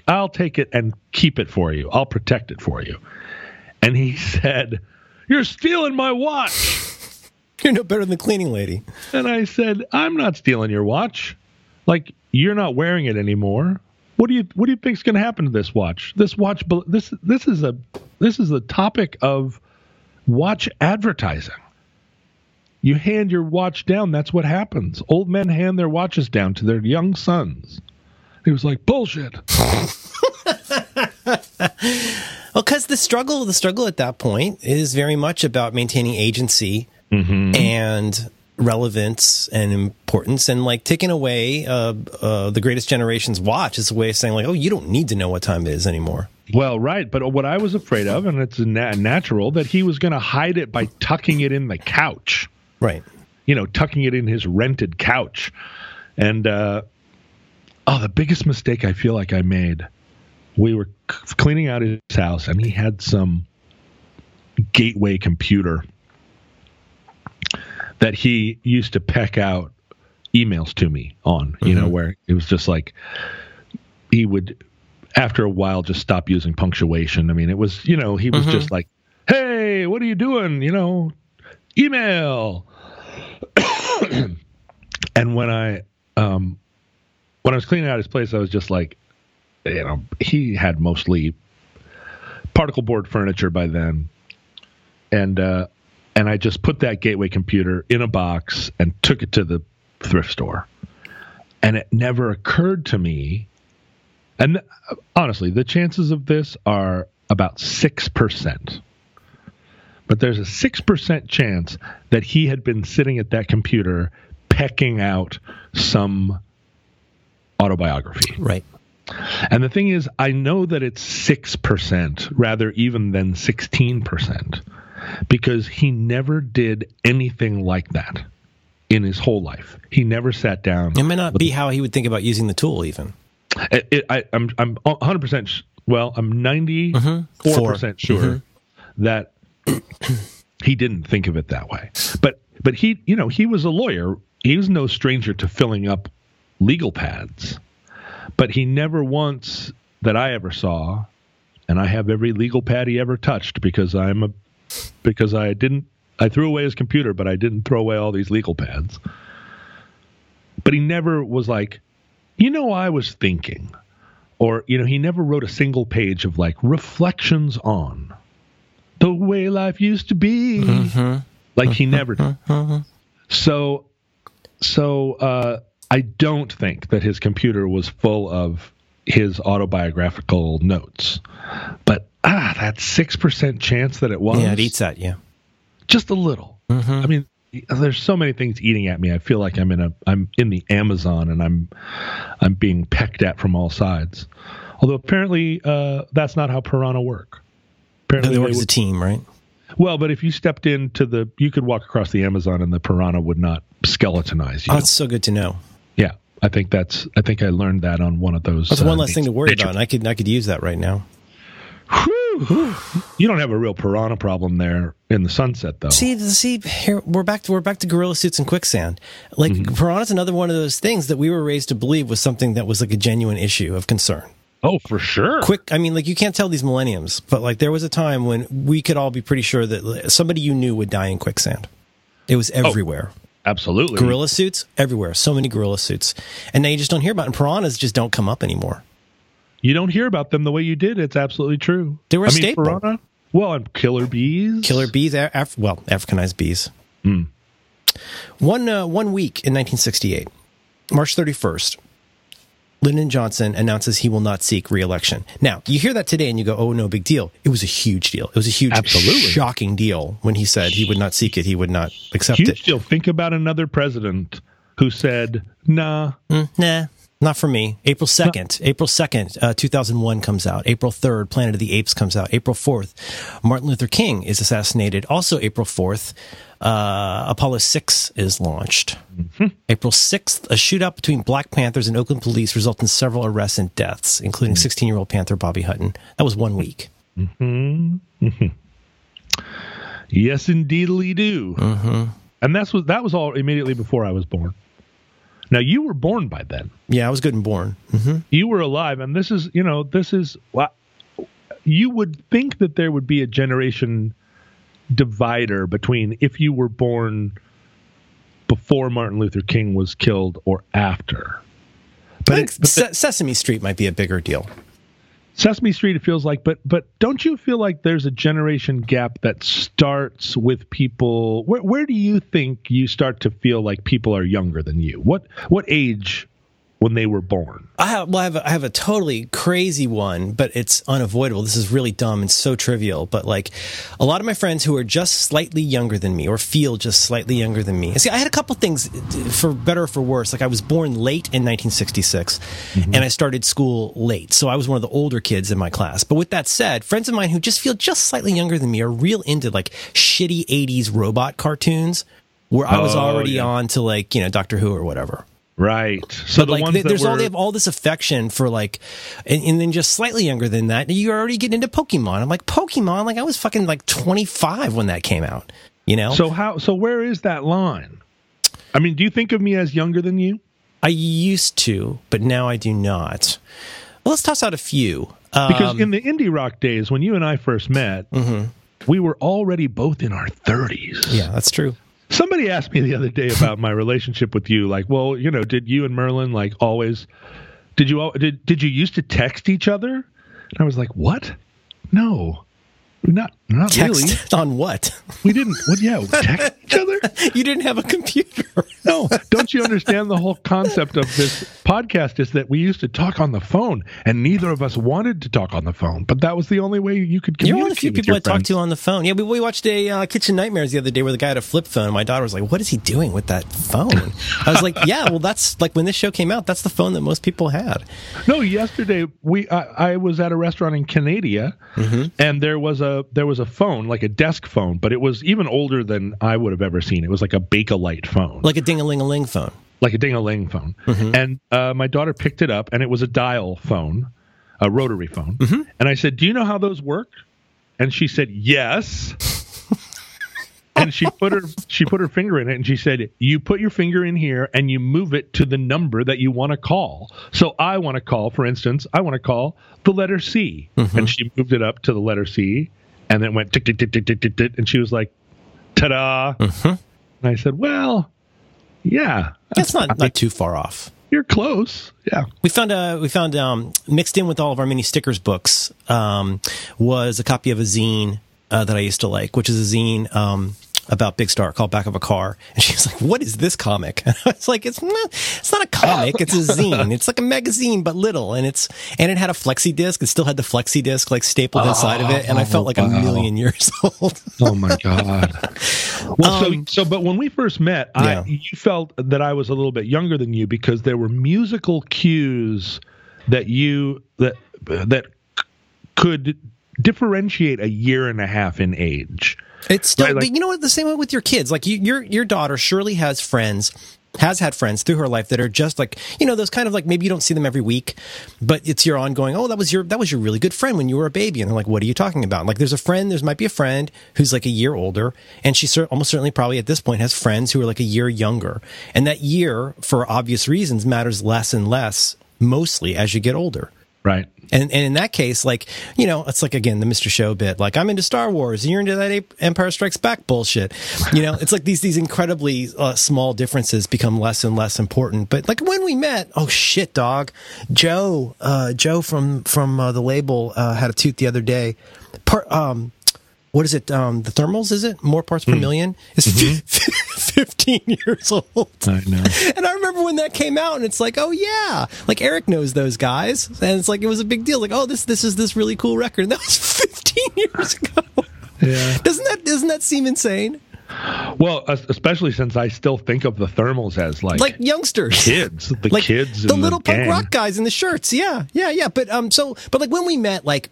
I'll take it and keep it for you. I'll protect it for you." And he said, "You're stealing my watch." You're no better than the cleaning lady. And I said, "I'm not stealing your watch. Like you're not wearing it anymore. What do you What do you think's going to happen to this watch? This watch. This This is a This is the topic of watch advertising. You hand your watch down. That's what happens. Old men hand their watches down to their young sons." He was like, "Bullshit." Well, because the struggle, the struggle at that point is very much about maintaining agency and relevance and importance, and like taking away uh, uh, the greatest generation's watch is a way of saying like, oh, you don't need to know what time it is anymore. Well, right, but what I was afraid of, and it's na- natural, that he was going to hide it by tucking it in the couch. Right. you know, tucking it in his rented couch. And uh, oh, the biggest mistake I feel like I made. We were c- cleaning out his house, and he had some gateway computer that he used to peck out emails to me on. You know, where it was just like he would, after a while, just stop using punctuation. I mean, it was you know he was just like, "Hey, what are you doing?" You know, email. and when I um when I was cleaning out his place, I was just like, you know, he had mostly particle board furniture by then, and uh, and I just put that gateway computer in a box and took it to the thrift store, and it never occurred to me. And honestly, the chances of this are about six percent but there's a 6% chance that he had been sitting at that computer pecking out some autobiography. Right. And the thing is, I know that it's 6% rather even than 16% because he never did anything like that in his whole life. He never sat down. It may not be how he would think about using the tool, even. It, it, I, I'm I'm 100 percent well. I'm 94 percent mm-hmm. Four. sure mm-hmm. that he didn't think of it that way. But but he you know he was a lawyer. He was no stranger to filling up legal pads. But he never once that I ever saw, and I have every legal pad he ever touched because I'm a because I didn't I threw away his computer, but I didn't throw away all these legal pads. But he never was like, you know, I was thinking, or you know, he never wrote a single page of like reflections on the way life used to be. Mm-hmm. Like he never did. So, so uh, I don't think that his computer was full of his autobiographical notes, but ah, that six percent chance that it was. Yeah, it eats at you. just a little. I mean, there's so many things eating at me. I feel like I'm in a I'm in the Amazon and I'm I'm being pecked at from all sides. Although apparently uh, that's not how piranha work. Apparently They they work as a team, right? well, but if you stepped into the, you could walk across the Amazon and the piranha would not skeletonize you. Oh, that's so good to know. yeah, I think that's. I think I learned that on one of those. That's uh, one less thing to worry nature- about. And I could I could use that right now. Whew. You don't have a real piranha problem there in the sunset, though. See, see, here we're back to we're back to gorilla suits and quicksand. Like Mm-hmm. piranha's another one of those things that we were raised to believe was something that was like a genuine issue of concern. Oh, for sure. Quick, I mean, like you can't tell these millenniums, but like there was a time when we could all be pretty sure that somebody you knew would die in quicksand. It was everywhere. Absolutely. Gorilla suits everywhere. So many gorilla suits, and now you just don't hear about. It. And piranhas just don't come up anymore. You don't hear about them the way you did. It's absolutely true. They were a I mean, piranha. Well, and killer bees. Killer bees, Af- well, Africanized bees. One uh, one week in 1968, March 31st, Lyndon Johnson announces he will not seek re-election. Now, you hear that today and you go, "Oh, no big deal." It was a huge deal. It was a huge, Absolutely. shocking deal when he said he would not seek it. He would not accept Huge it. deal. Think about another president who said, "Nah, Mm, nah, not for me. April 2nd, April 2nd, uh, 2001 comes out. April 3rd, Planet of the Apes comes out. April 4th, Martin Luther King is assassinated. Also April 4th, uh, Apollo 6 is launched. April 6th, a shootout between Black Panthers and Oakland police results in several arrests and deaths, including 16 year old Panther Bobby Hutton. That was one week. yes, indeedly do." Mm-hmm. And that's was that was all immediately before I was born. Now you were born by then. Yeah, I was good and born. hmm You were alive, and this is you know this is you would think that there would be a generation divider between if you were born before Martin Luther King was killed or after. But, it- but Se- Sesame Street might be a bigger deal. Sesame Street, it feels like, but but don't you feel like there's a generation gap that starts with people? Where where do you think you start to feel like people are younger than you? What what age when they were born? I have, well, I have, a, I have a totally crazy one, but it's unavoidable. This is really dumb and so trivial. But like a lot of my friends who are just slightly younger than me or feel just slightly younger than me. See, I had a couple things for better or for worse. Like I was born late in 1966 mm-hmm. and I started school late. So I was one of the older kids in my class. But with that said, friends of mine who just feel just slightly younger than me are real into like shitty 80s robot cartoons where I was Oh, already yeah. on to like, you know, Doctor Who or whatever Right. So but the like ones they, there's were, all they have all this affection for like and, and then just slightly younger than that you're already getting into pokemon i'm like pokemon like i was fucking like 25 when that came out you know So how? So where is that line? I mean, do you think of me as younger than you? i used to but now i do not well, let's toss out a few um, Because in the indie rock days, when you and I first met, we were already both in our thirties. yeah that's true Somebody asked me the other day about my relationship with you. Like, well, you know, did you and Merlin like always? Did you al- did did you used to text each other? And I was like, what? No, not not text really. on what We didn't. Well, yeah, we text each other. you didn't have a computer No, don't you understand the whole concept of this podcast is that we used to talk on the phone and neither of us wanted to talk on the phone, but that was the only way you could communicate. You're one of the few people I talked to on the phone. Yeah, we, we watched a uh, Kitchen Nightmares the other day where the guy had a flip phone. My daughter was like, "What is he doing with that phone?" I was like, "Yeah, well, that's like when this show came out. That's the phone that most people had." No, yesterday we I, I was at a restaurant in Canada Mm-hmm. and there was a there was a phone, like a desk phone, but it was even older than I would have ever seen. It was like a Bakelite phone. Like a ding a ling a ling phone. like a ding-a-ling phone. Mm-hmm. And uh, my daughter picked it up, and it was a dial phone, a rotary phone. Mm-hmm. And I said, "Do you know how those work?" and she said, "Yes." and she put her she put her finger in it and she said, "You put your finger in here and you move it to the number that you want to call." So I want to call, for instance, I want to call the letter C, and she moved it up to the letter C, and then went tick tick tick tick tick tick, tick and she was like, "Ta-da!" And I said, "Well, yeah, That's not not too far off. you're close. Yeah." We found uh we found um mixed in with all of our mini stickers books um was a copy of a zine uh, that I used to like, which is a zine um about Big Star called Back of a Car. And she's like, "What is this comic?" And I was like, "It's not it's not a comic, it's a zine. It's like a magazine but little." And it's and it had a flexi disc. It still had the flexi disc like stapled inside of it, and I felt like a oh, million years old. Oh my god. well, so um, so, but when we first met, Yeah. I you felt that I was a little bit younger than you because there were musical cues that you that that could differentiate a year and a half in age. It's still, Right, like- but you know what? The same way with your kids. Like you, your your daughter surely has friends, has had friends through her life that are just like you know those kind of like maybe you don't see them every week, but it's your ongoing. Oh, that was your that was your really good friend when you were a baby, and they're like, what are you talking about? Like there's a friend, there's might be a friend who's like a year older, and she cer- almost certainly probably at this point has friends who are like a year younger, and that year for obvious reasons matters less and less mostly as you get older. Right. And, and in that case, like, you know, it's like, again, the Mr. Show bit, like, I'm into Star Wars and you're into that Empire Strikes Back bullshit. You know, it's like these, these incredibly uh, small differences become less and less important. But like when we met, oh shit, dog. Joe, uh, Joe from, from uh, the label, uh, had a toot the other day. Part, um, what is it? Um, the thermals, is it? More parts per million? Is 15 years old. I know. And I remember when that came out, and it's like, oh yeah, like Eric knows those guys, and it's like it was a big deal. Like, oh, this this is this really cool record, and that was 15 years ago. Yeah. Doesn't that doesn't that seem insane? Well, especially since I still think of the thermals as like, Like youngsters, kids, the like kids, the in little punk gang. rock guys in the shirts. Yeah, yeah, yeah. But um, so but like when we met, like.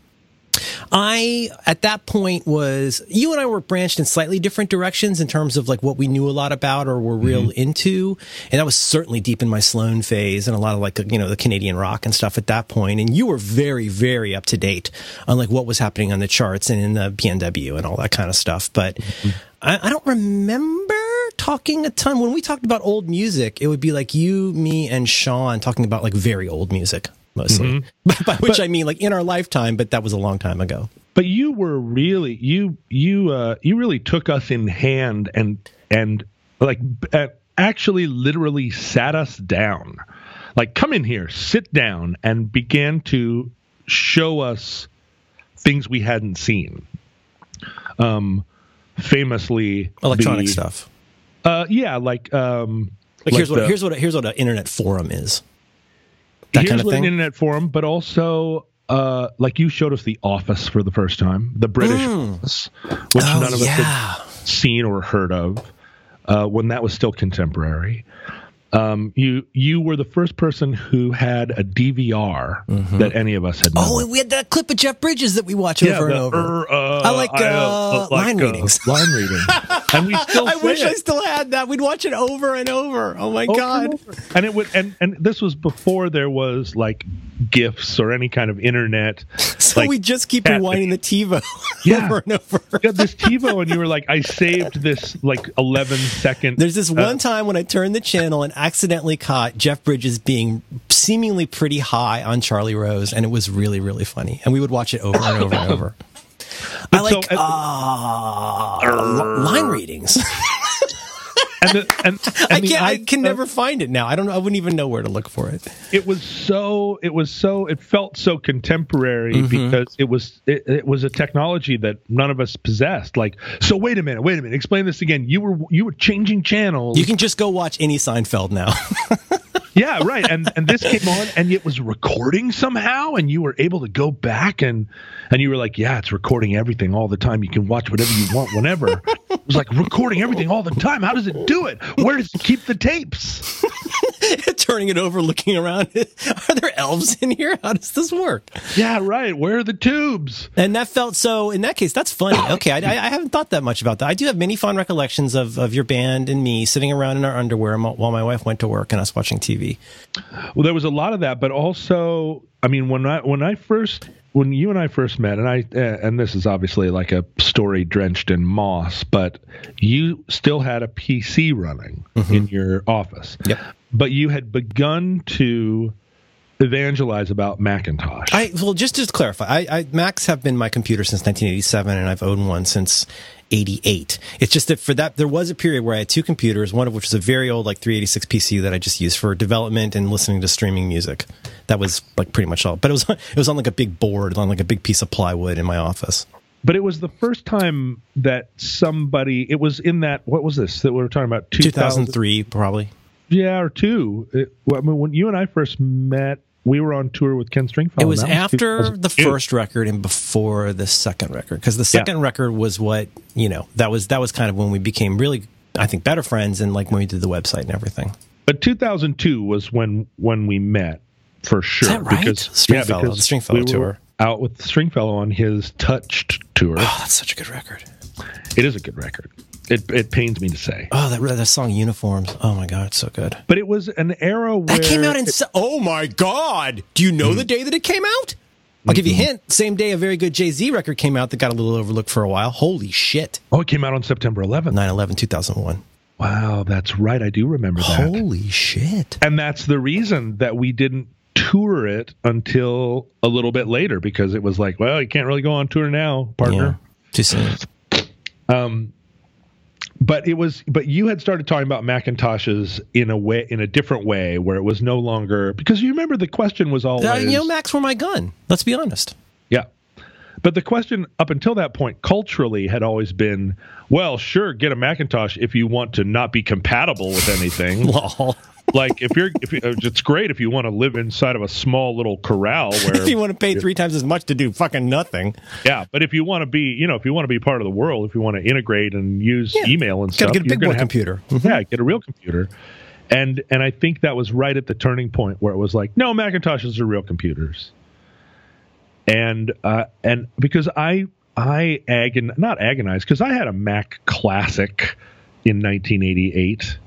I at that point was you and I were branched in slightly different directions in terms of like what we knew a lot about or were real mm-hmm. into, and that was certainly deep in my Sloan phase and a lot of like you know the Canadian rock and stuff at that point. And you were very very up to date on like what was happening on the charts and in the PNW and all that kind of stuff. But mm-hmm. I, I don't remember talking a ton when we talked about old music. It would be like you, me, and Sean talking about like very old music mostly. By which I mean like in our lifetime, but that was a long time ago. but you were really you you uh you really took us in hand and and like uh, actually literally sat us down like come in here sit down and began to show us things we hadn't seen um famously Electronic the- stuff. uh yeah like um Like, here's what the- here's what here's what an internet forum is. That here's kind of what thing. an internet forum, but also uh, like you showed us the Office for the first time, the British Office, which Oh, none of us had seen or heard of uh, when that was still contemporary. Um, you you were the first person who had a DVR that any of us had. Oh, known. and we had that clip of Jeff Bridges that we watch over and over. er, uh, I like, uh, line readings. Line reading, and we still. I wish I still had that. We'd watch it over and over. Oh my over god. and. And it would and and this was before there was like gifs or any kind of internet. So like, we just keep rewinding the TiVo Yeah. over and over. You got this TiVo, and you were like, I saved this like 11 second. There's this uh, one time when I turned the channel and accidentally caught Jeff Bridges being seemingly pretty high on Charlie Rose, and it was really, really funny. And we would watch it over and over and over. I so- like uh, line readings. and, the, and, and I can't. I can never find it now. I don't. I wouldn't even know where to look for it. It was so. It was so. It felt so contemporary Mm-hmm. because it was. It, it was a technology that none of us possessed. Like, so wait a minute. Wait a minute. Explain this again. You were you were changing channels. You can just go watch any Seinfeld now. yeah, right. And and this came on, and it was recording somehow, and you were able to go back and and you were like, yeah, it's recording everything all the time. You can watch whatever you want whenever. it was like recording everything all the time. How does it do it? Where does it keep the tapes? Turning it over, looking around. Are there elves in here? How does this work? Yeah, right. Where are the tubes? And that felt so. In that case, that's funny. Okay, I, I haven't thought that much about that. I do have many fond recollections of, of your band and me sitting around in our underwear while my wife went to work and us watching TV. Well, there was a lot of that, but also I mean, when I when I first when you and I first met, and I uh, and this is obviously like a story drenched in moss, but you still had a PC running mm-hmm. in your office. Yep. But you had begun to evangelize about Macintosh. I well, just to clarify, I, I Macs have been my computer since 1987, and I've owned one since 88. It's just that for that, there was a period where I had two computers, one of which was a very old, like 386 PC that I just used for development and listening to streaming music. That was like pretty much all. But it was, it was on like a big board, on like a big piece of plywood in my office. But it was the first time that somebody, it was in that, what was this that we were talking about? 2003, probably. Yeah, or two. It, I mean, when you and I first met, we were on tour with Ken Stringfellow. It was after was the first record and before the second record because the second yeah. record was what you know that was that was kind of when we became really I think better friends and like when we did the website and everything. But 2002 was when when we met for sure. Is that right? Because, Stringfellow, yeah, because Stringfellow we tour. Out with Stringfellow on his Touched tour. Oh, that's such a good record. It is a good record. It, it pains me to say. Oh, that that song "Uniforms." Oh my god, it's so good. But it was an era where that came out in. It, oh my god! Do you know mm-hmm. the day that it came out? I'll give you a mm-hmm. hint. Same day, a very good Jay Z record came out that got a little overlooked for a while. Holy shit! Oh, it came out on September 11th. 9 11, 2001. Wow, that's right. I do remember that. Holy shit. And that's the reason that we didn't tour it until a little bit later because it was like, well, you can't really go on tour now, partner. Yeah, too soon. Um, but it was but you had started talking about macintoshes in a way in a different way where it was no longer because you remember the question was always uh, you know macs were my gun let's be honest. Yeah. But the question up until that point culturally had always been well sure get a macintosh if you want to not be compatible with anything like if you're if you, uh, it's great if you want to live inside of a small little corral where if you want to pay three times as much to do fucking nothing. Yeah but if you want to be you know if you want to be part of the world if you want to integrate and use yeah. email and stuff get a big boy computer. Mm-hmm. yeah get a real computer. And and i think that was right at the turning point where it was like no macintoshes are real computers. And uh and because i i agon not agonize because i had a mac classic in 1988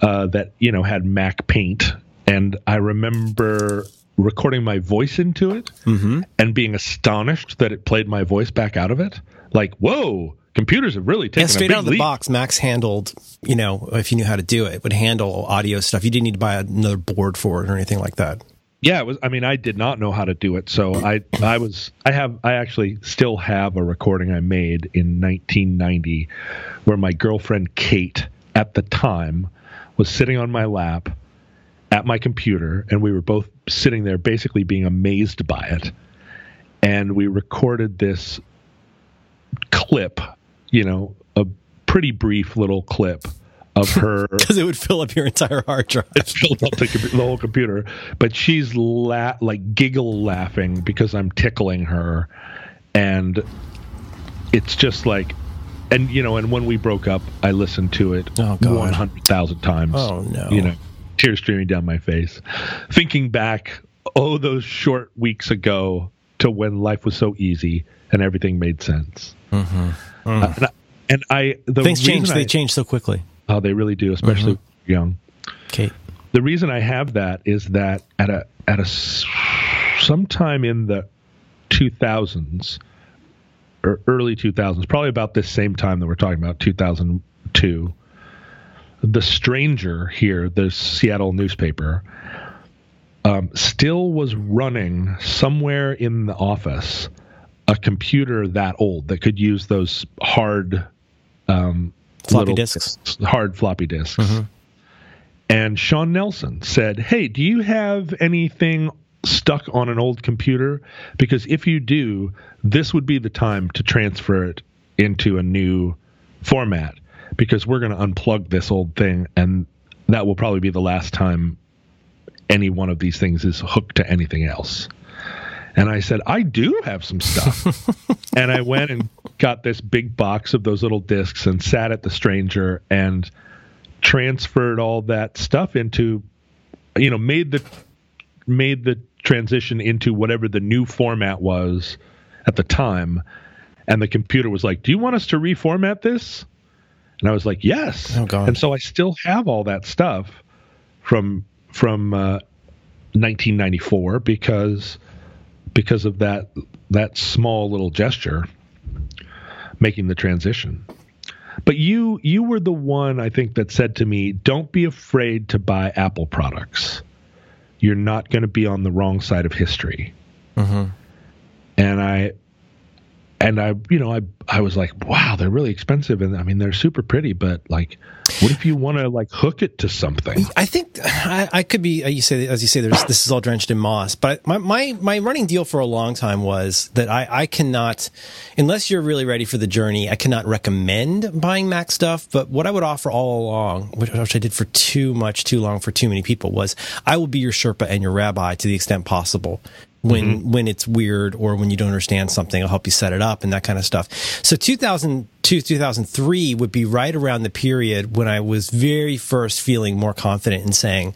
uh, that you know had Mac Paint, and I remember recording my voice into it mm-hmm. and being astonished that it played my voice back out of it. Like, whoa, computers have really taken yeah, straight out of the leap. box. Macs handled, you know, if you knew how to do it, would handle audio stuff. You didn't need to buy another board for it or anything like that. Yeah, it was. I mean, I did not know how to do it, so I, I was, I have, I actually still have a recording I made in 1990, where my girlfriend Kate, at the time, was sitting on my lap at my computer, and we were both sitting there basically being amazed by it. And we recorded this clip, you know, a pretty brief little clip of her because it would fill up your entire hard drive. It filled up the, the, whole computer, but she's la- like giggle laughing because I'm tickling her, and it's just like and you know, and when we broke up, I listened to it oh, one hundred thousand times. Oh no! You know, tears streaming down my face, thinking back, oh, those short weeks ago to when life was so easy and everything made sense. Mm-hmm. Mm. Uh, and, I, and I, the things change. I, they change so quickly. Oh, they really do, especially mm-hmm. young. Kate. The reason I have that is that at a at a sometime in the two thousands or early 2000s, probably about this same time that we're talking about, 2002. The Stranger here, the Seattle newspaper, um, still was running somewhere in the office a computer that old that could use those hard um, floppy disks, hard floppy disks. Mm-hmm. And Sean Nelson said, "Hey, do you have anything stuck on an old computer because if you do, this would be the time to transfer it into a new format because we're going to unplug this old thing and that will probably be the last time any one of these things is hooked to anything else. And I said, I do have some stuff. and I went and got this big box of those little discs and sat at the stranger and transferred all that stuff into, you know, made the made the transition into whatever the new format was at the time. And the computer was like, Do you want us to reformat this? And I was like, Yes. Oh, God. And so I still have all that stuff from from uh, 1994 because because of that that small little gesture making the transition. But you you were the one I think that said to me, "Don't be afraid to buy Apple products. You're not going to be on the wrong side of history." Mm-hmm. And I and I, you know, I I was like, wow, they're really expensive, and I mean, they're super pretty, but like, what if you want to like hook it to something? I think I, I could be. uh, You say as you say, there's this is all drenched in moss. But my my my running deal for a long time was that I I cannot, unless you're really ready for the journey, I cannot recommend buying Mac stuff. But what I would offer all along, which, which I did for too much, too long, for too many people, was I will be your Sherpa and your rabbi to the extent possible when mm-hmm. when it's weird or when you don't understand something. I'll help you set it up and that kind of stuff. So 2002, 2003 would be right around the period when I was very first feeling more confident in saying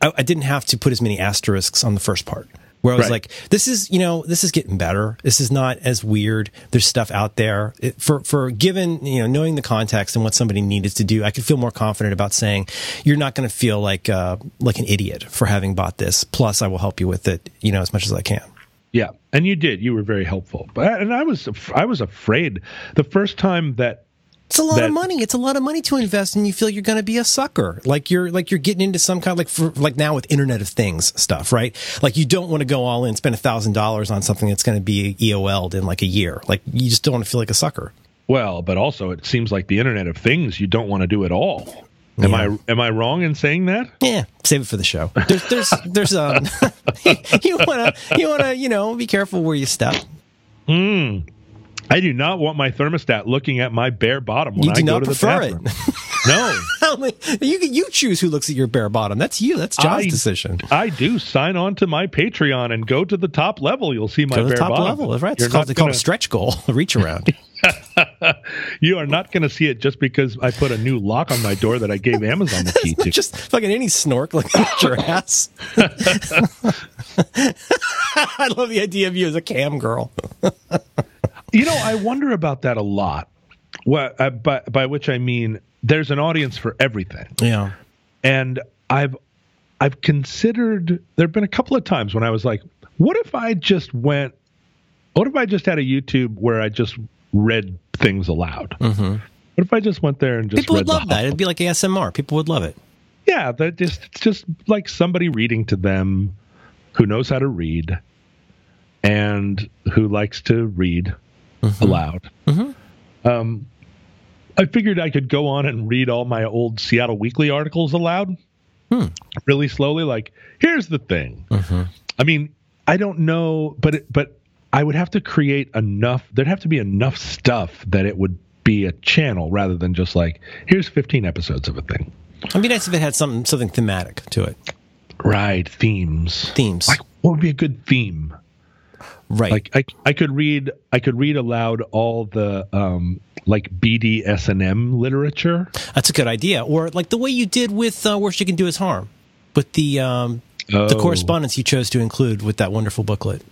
I, I didn't have to put as many asterisks on the first part. Where I was Right. like, this is, you know, this is getting better. This is not as weird. There's stuff out there it, for, for given, you know, knowing the context and what somebody needed to do. I could feel more confident about saying, you're not going to feel like, uh, like an idiot for having bought this. Plus I will help you with it, you know, as much as I can. Yeah, and you did. You were very helpful, but and I was I was afraid the first time that It's a lot That- of money. It's a lot of money to invest, and you feel you're going to be a sucker. Like you're like you're getting into some kind of like for, like now with Internet of Things stuff, right? Like you don't want to go all in, spend a thousand dollars on something that's going to be EOL'd in like a year. Like you just don't want to feel like a sucker. well, but also it seems like the Internet of Things you don't want to do at all. Am Yeah. I am I wrong in saying that? Yeah, save it for the show. There's there's there's um you wanna you wanna you know be careful where you step. I do not want my thermostat looking at my bare bottom when You I go not to the prefer bathroom. it. no, you you choose who looks at your bare bottom. That's you. That's John's I- decision. I do sign on to my Patreon and go to the top level. You'll see my to the bare top bottom. level. That's right. It's You're called, not they call it gonna- a stretch goal, a reach around. You are not going to see it just because I put a new lock on my door that I gave Amazon the key to. just fucking any snork looking at your ass. I love the idea of you as a cam girl. You know, I wonder about that a lot. What uh, by by which I mean there's an audience for everything, Yeah. and I've I've considered. There've been a couple of times when I was like, what if I just went? What if I just had a YouTube where I just read things aloud? Mm-hmm. What if I just went there and just People would love that. It'd be like ASMR. People would love it. Yeah, that just it's just like somebody reading to them who knows how to read and who likes to read Mm-hmm. aloud. Mm-hmm. Um, I figured I could go on and read all my old Seattle Weekly articles aloud, hmm. really slowly. Like, here's the thing. Mm-hmm. I mean, I don't know, but it, but I would have to create enough. There'd have to be enough stuff that it would be a channel rather than just like here's 15 episodes of a thing. It'd be nice if it had something something thematic to it. Right, themes. Themes. Like what would be a good theme? Right. Like I I could read I could read aloud all the um like BDSM literature. That's a good idea. Or like the way you did with uh, Worst You Can Do Is Harm. With the um the Oh. correspondence you chose to include with that wonderful booklet.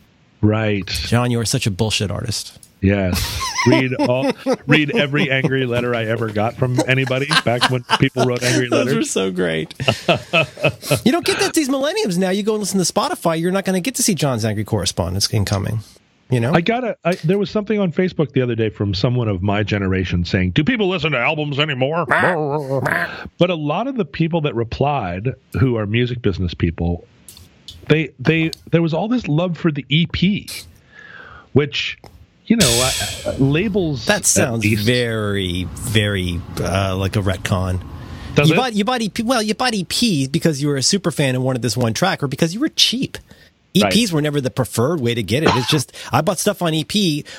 Right. John, you are such a bullshit artist. Yes. Read all read every angry letter I ever got from anybody back when people wrote angry letters. Those were letters. so great. you don't get that these millenniums now. You go and listen to Spotify, you're not going to get to see John's angry correspondence incoming. You know? I got a. I, there was something on Facebook the other day from someone of my generation saying, "Do people listen to albums anymore?" but a lot of the people that replied, who are music business people, they they there was all this love for the EP, which you know I, I- labels. that sounds very, very uh, like a retcon. Does you it? bought you bought EP well you bought EPs because you were a super fan and wanted this one track or because you were cheap. EPs Right. were never the preferred way to get it. It's just I bought stuff on EP.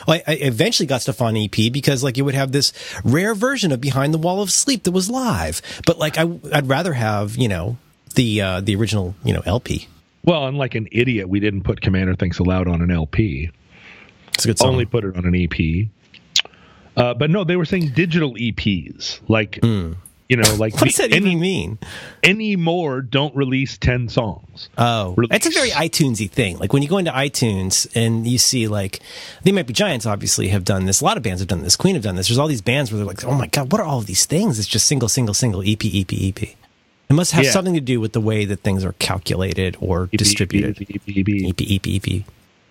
I, I eventually got stuff on EP because like you would have this rare version of Behind the Wall of Sleep that was live. But like I, I'd rather have you know the uh, the original you know LP. well, and like an idiot, we didn't put Commander Thinks Aloud on an LP. It's a good song. Only put it on an EP. Uh, but no, they were saying digital EPs, like you know, like what does the- that any even mean? anymore don't release 10 songs. Oh, release. it's a very iTunesy thing. Like when you go into iTunes and you see like they might be giants. Obviously, have done this. A lot of bands have done this. Queen have done this. There's all these bands where they're like, oh my god, what are all of these things? It's just single, single, single, E EP, EP, EP. It must have Yeah. something to do with the way that things are calculated or distributed. EP, EP. EP, EP, EP.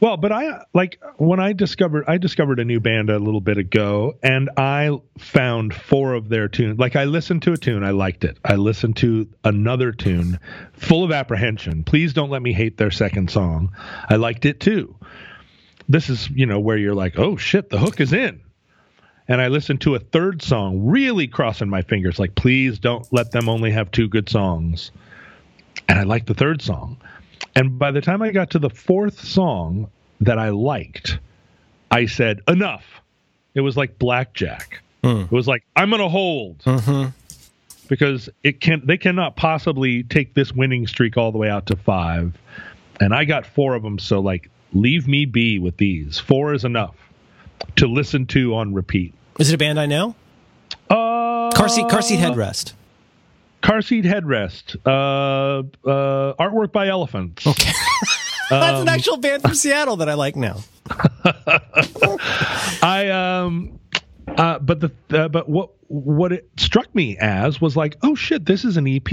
Well, but I like when I discovered I discovered a new band a little bit ago, and I found four of their tunes. Like I listened to a tune, I liked it. I listened to another tune, full of apprehension. Please don't let me hate their second song. I liked it too. This is you know where you're like, oh shit, the hook is in. And I listened to a third song, really crossing my fingers, like please don't let them only have two good songs. And I liked the third song. And by the time I got to the fourth song that I liked, I said, enough. It was like blackjack. It was like, I'm going to hold. Because it can they cannot possibly take this winning streak all the way out to five. And I got four of them, so like leave me be with these. Four is enough to listen to on repeat. Is it a band I know? Uh, Car seat, car seat headrest. Car seat headrest. Uh, uh, artwork by elephants. Okay. That's Um, an actual band from Seattle that I like now. I um uh but the uh, but what what it struck me as was like oh shit this is an EP.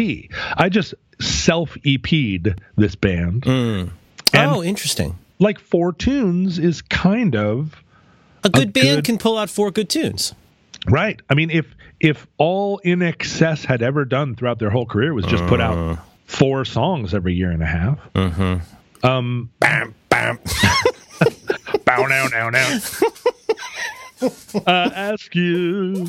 I just self EP'd this band. And- oh, interesting. Like four tunes is kind of A good band good- can pull out four good tunes. right. I mean if if all INXS had ever done throughout their whole career was just put Uh. out four songs every year and a half. Mm-hmm. Um Bam, bam. bow now now now. I ask you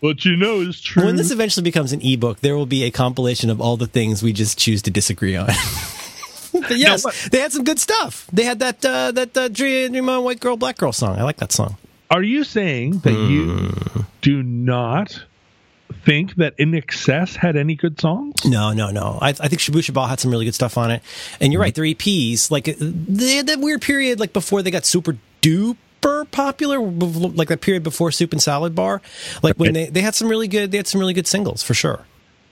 what you know is true. When this eventually becomes an ebook, there will be a compilation of all the things we just choose to disagree on. but yes, what- they had some good stuff. They had that uh, that uh, Dream Dream On White Girl Black Girl song. I like that song. Are you saying that Hmm. you do not think that INXS had any good songs? No, no, no. I, I think Shabooh Shoobah had some really good stuff on it. And you're right, their EPs, like they had that weird period, like before they got super duper popular, like that period before Soup and Salad Bar. Like when they, they had some really good, they had some really good singles for sure.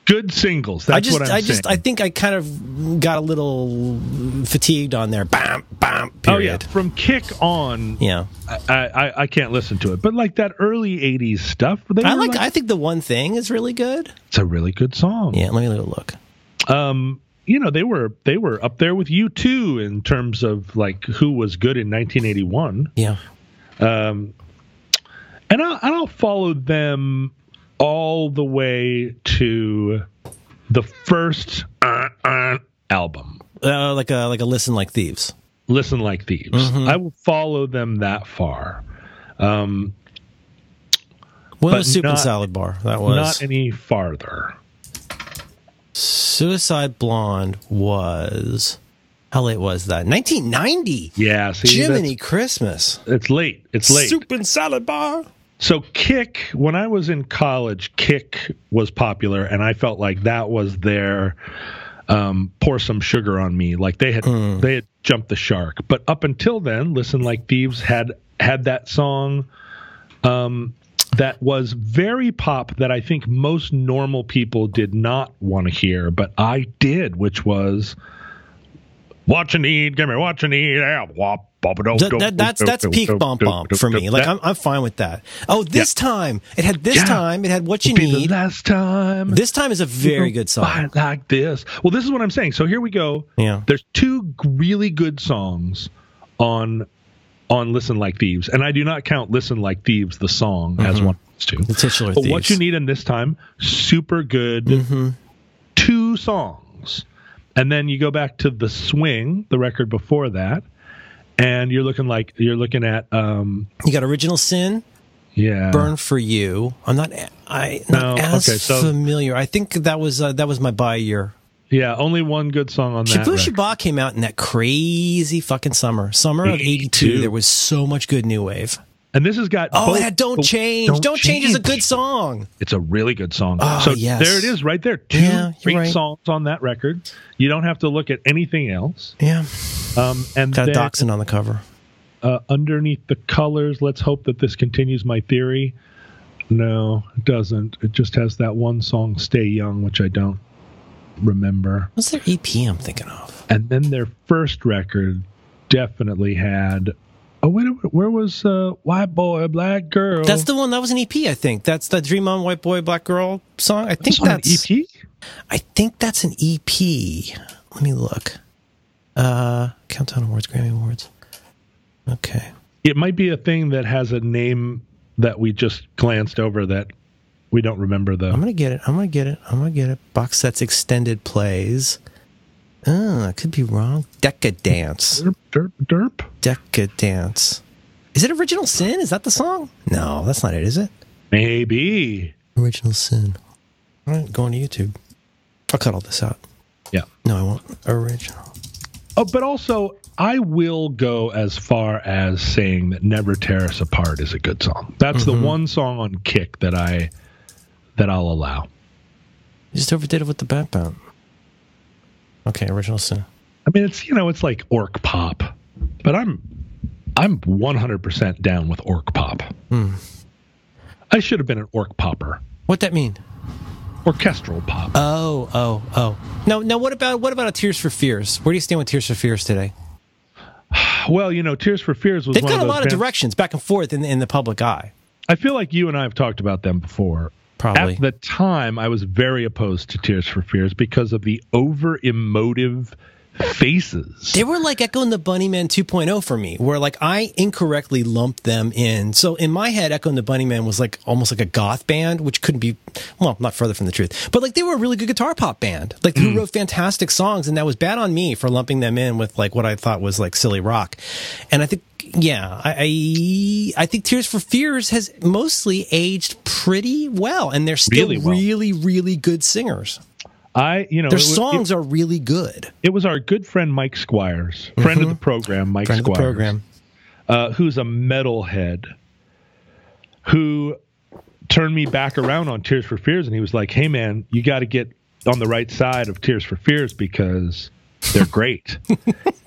Good singles. That's I just, what I'm I just, I think I kind of got a little fatigued on there. Bam, bam. oh yeah, Period. from Kick on, yeah. I, I I can't listen to it. But like that early '80s stuff, they I were like. I think the one thing is really good. it's a really good song. Yeah, let me a look. Um, you know they were they were up there with U2 in terms of like who was good in 1981. Yeah, Um, and I'll, and I'll follow them all the way to the first uh, uh, album, uh, like a like a listen like thieves. Listen Like Thieves. Mm-hmm. I will follow them that far. Um, was Soup and Salad Bar? That was not any farther. Suicide Blonde was how late was that? 1990. Yeah, see, Jiminy Christmas. it's late. It's late. Soup and Salad Bar. So Kick, when I was in college, Kick was popular, and I felt like that was their um, pour some sugar on me. Like they had they had jumped the shark. But up until then, Listen Like Thieves had had that song um, that was very pop that I think most normal people did not want to hear, but I did, which was Watch and Eat, give me watch and eat. Yeah, wop, That, that, that's that's peak bump bump for me. Like I'm I'm fine with that. Oh, this time it had this Yeah. time it had what you need. last time. This time is a very good song. Like this. Well, this is what I'm saying. So here we go. Yeah. There's two really good songs on on Listen Like Thieves, and I do not count Listen Like Thieves the song as one two. Mm-hmm. The titular But what you need in this time, super good Mm-hmm. two songs. And then you go back to The Swing, the record before that, and you're looking like you're looking at um You got Original Sin, yeah. Burn for You. I'm not I not No, as okay, so- familiar. I think that was uh, that was my buy year. Yeah, only one good song on that. Shibuya record. Ba came out in that crazy fucking summer. Summer of 82. 82. There was so much good new wave. And this has got Oh, both- had Don't Change. Don't, Change is a good song. It's a really good song. Oh, so yes. there it is, right there. Two Yeah, great right. songs on that record. You don't have to look at anything else. Yeah. Um, and Got a dachshund on the cover. uh, underneath the colors, let's hope that this continues my theory. No, it doesn't. It just has that one song, "Stay Young," which I don't remember. What's their EP I'm thinking of? And then their first record definitely had. Oh wait, where was uh, "White Boy, Black Girl"? That's the one that was an EP, I think. That's the Dream on White Boy Black Girl song. I think an that's EP. I think that's an EP. Let me look. Uh, Countdown Awards, Grammy Awards. Okay. It might be a thing that has a name that we just glanced over that we don't remember though. I'm gonna get it. I'm gonna get it. I'm gonna get it. Box sets extended plays. Oh, I could be wrong. Dekadance. Derp, derp, derp. Dekadance. Is it Original Sin? Is that the song? No, that's not it, is it? Maybe. Original Sin. All right, go on to YouTube. I'll cut all this out. Yeah. No, I won't. Original. Oh, but also, I will go as far as saying that "Never Tear Us Apart" is a good song. That's Mm-hmm. the one song on Kick that I that I'll allow. You just overdid it with the bat bound. Okay, Original Sin. I mean, it's you know, it's like orc pop, but I'm I'm 100% down with orc pop. Hmm. I should have been an orc popper, What that mean? orchestral pop. Oh, oh, oh. No, no. What about what about a Tears for Fears? Where do you stand with Tears for Fears today? well, you know, Tears for Fears was They've got a lot of bands- directions back and forth in in the public eye. I feel like you and I have talked about them before. Probably. At the time, I was very opposed to Tears for Fears because of the over emotive faces. They were like Echo and the Bunnymen 2.0 for me, where like I incorrectly lumped them in. So in my head, Echo and the Bunnymen was like almost like a goth band, which couldn't be, well, not further from the truth. But like they were a really good guitar pop band, like who mm. wrote fantastic songs, and that was bad on me for lumping them in with like what I thought was like silly rock. And I think, yeah, I I, I think Tears for Fears has mostly aged pretty well, and they're still Really well. really, really good singers. I, you know, Their it was- songs are really good. It, it was our good friend Mike Squires, friend of the program, Mike Mm-hmm. Friend of the Squires, program. Uh, who's a metalhead, who turned me back around on Tears for Fears, and he was like, "Hey, man, you got to get on the right side of Tears for Fears because they're great."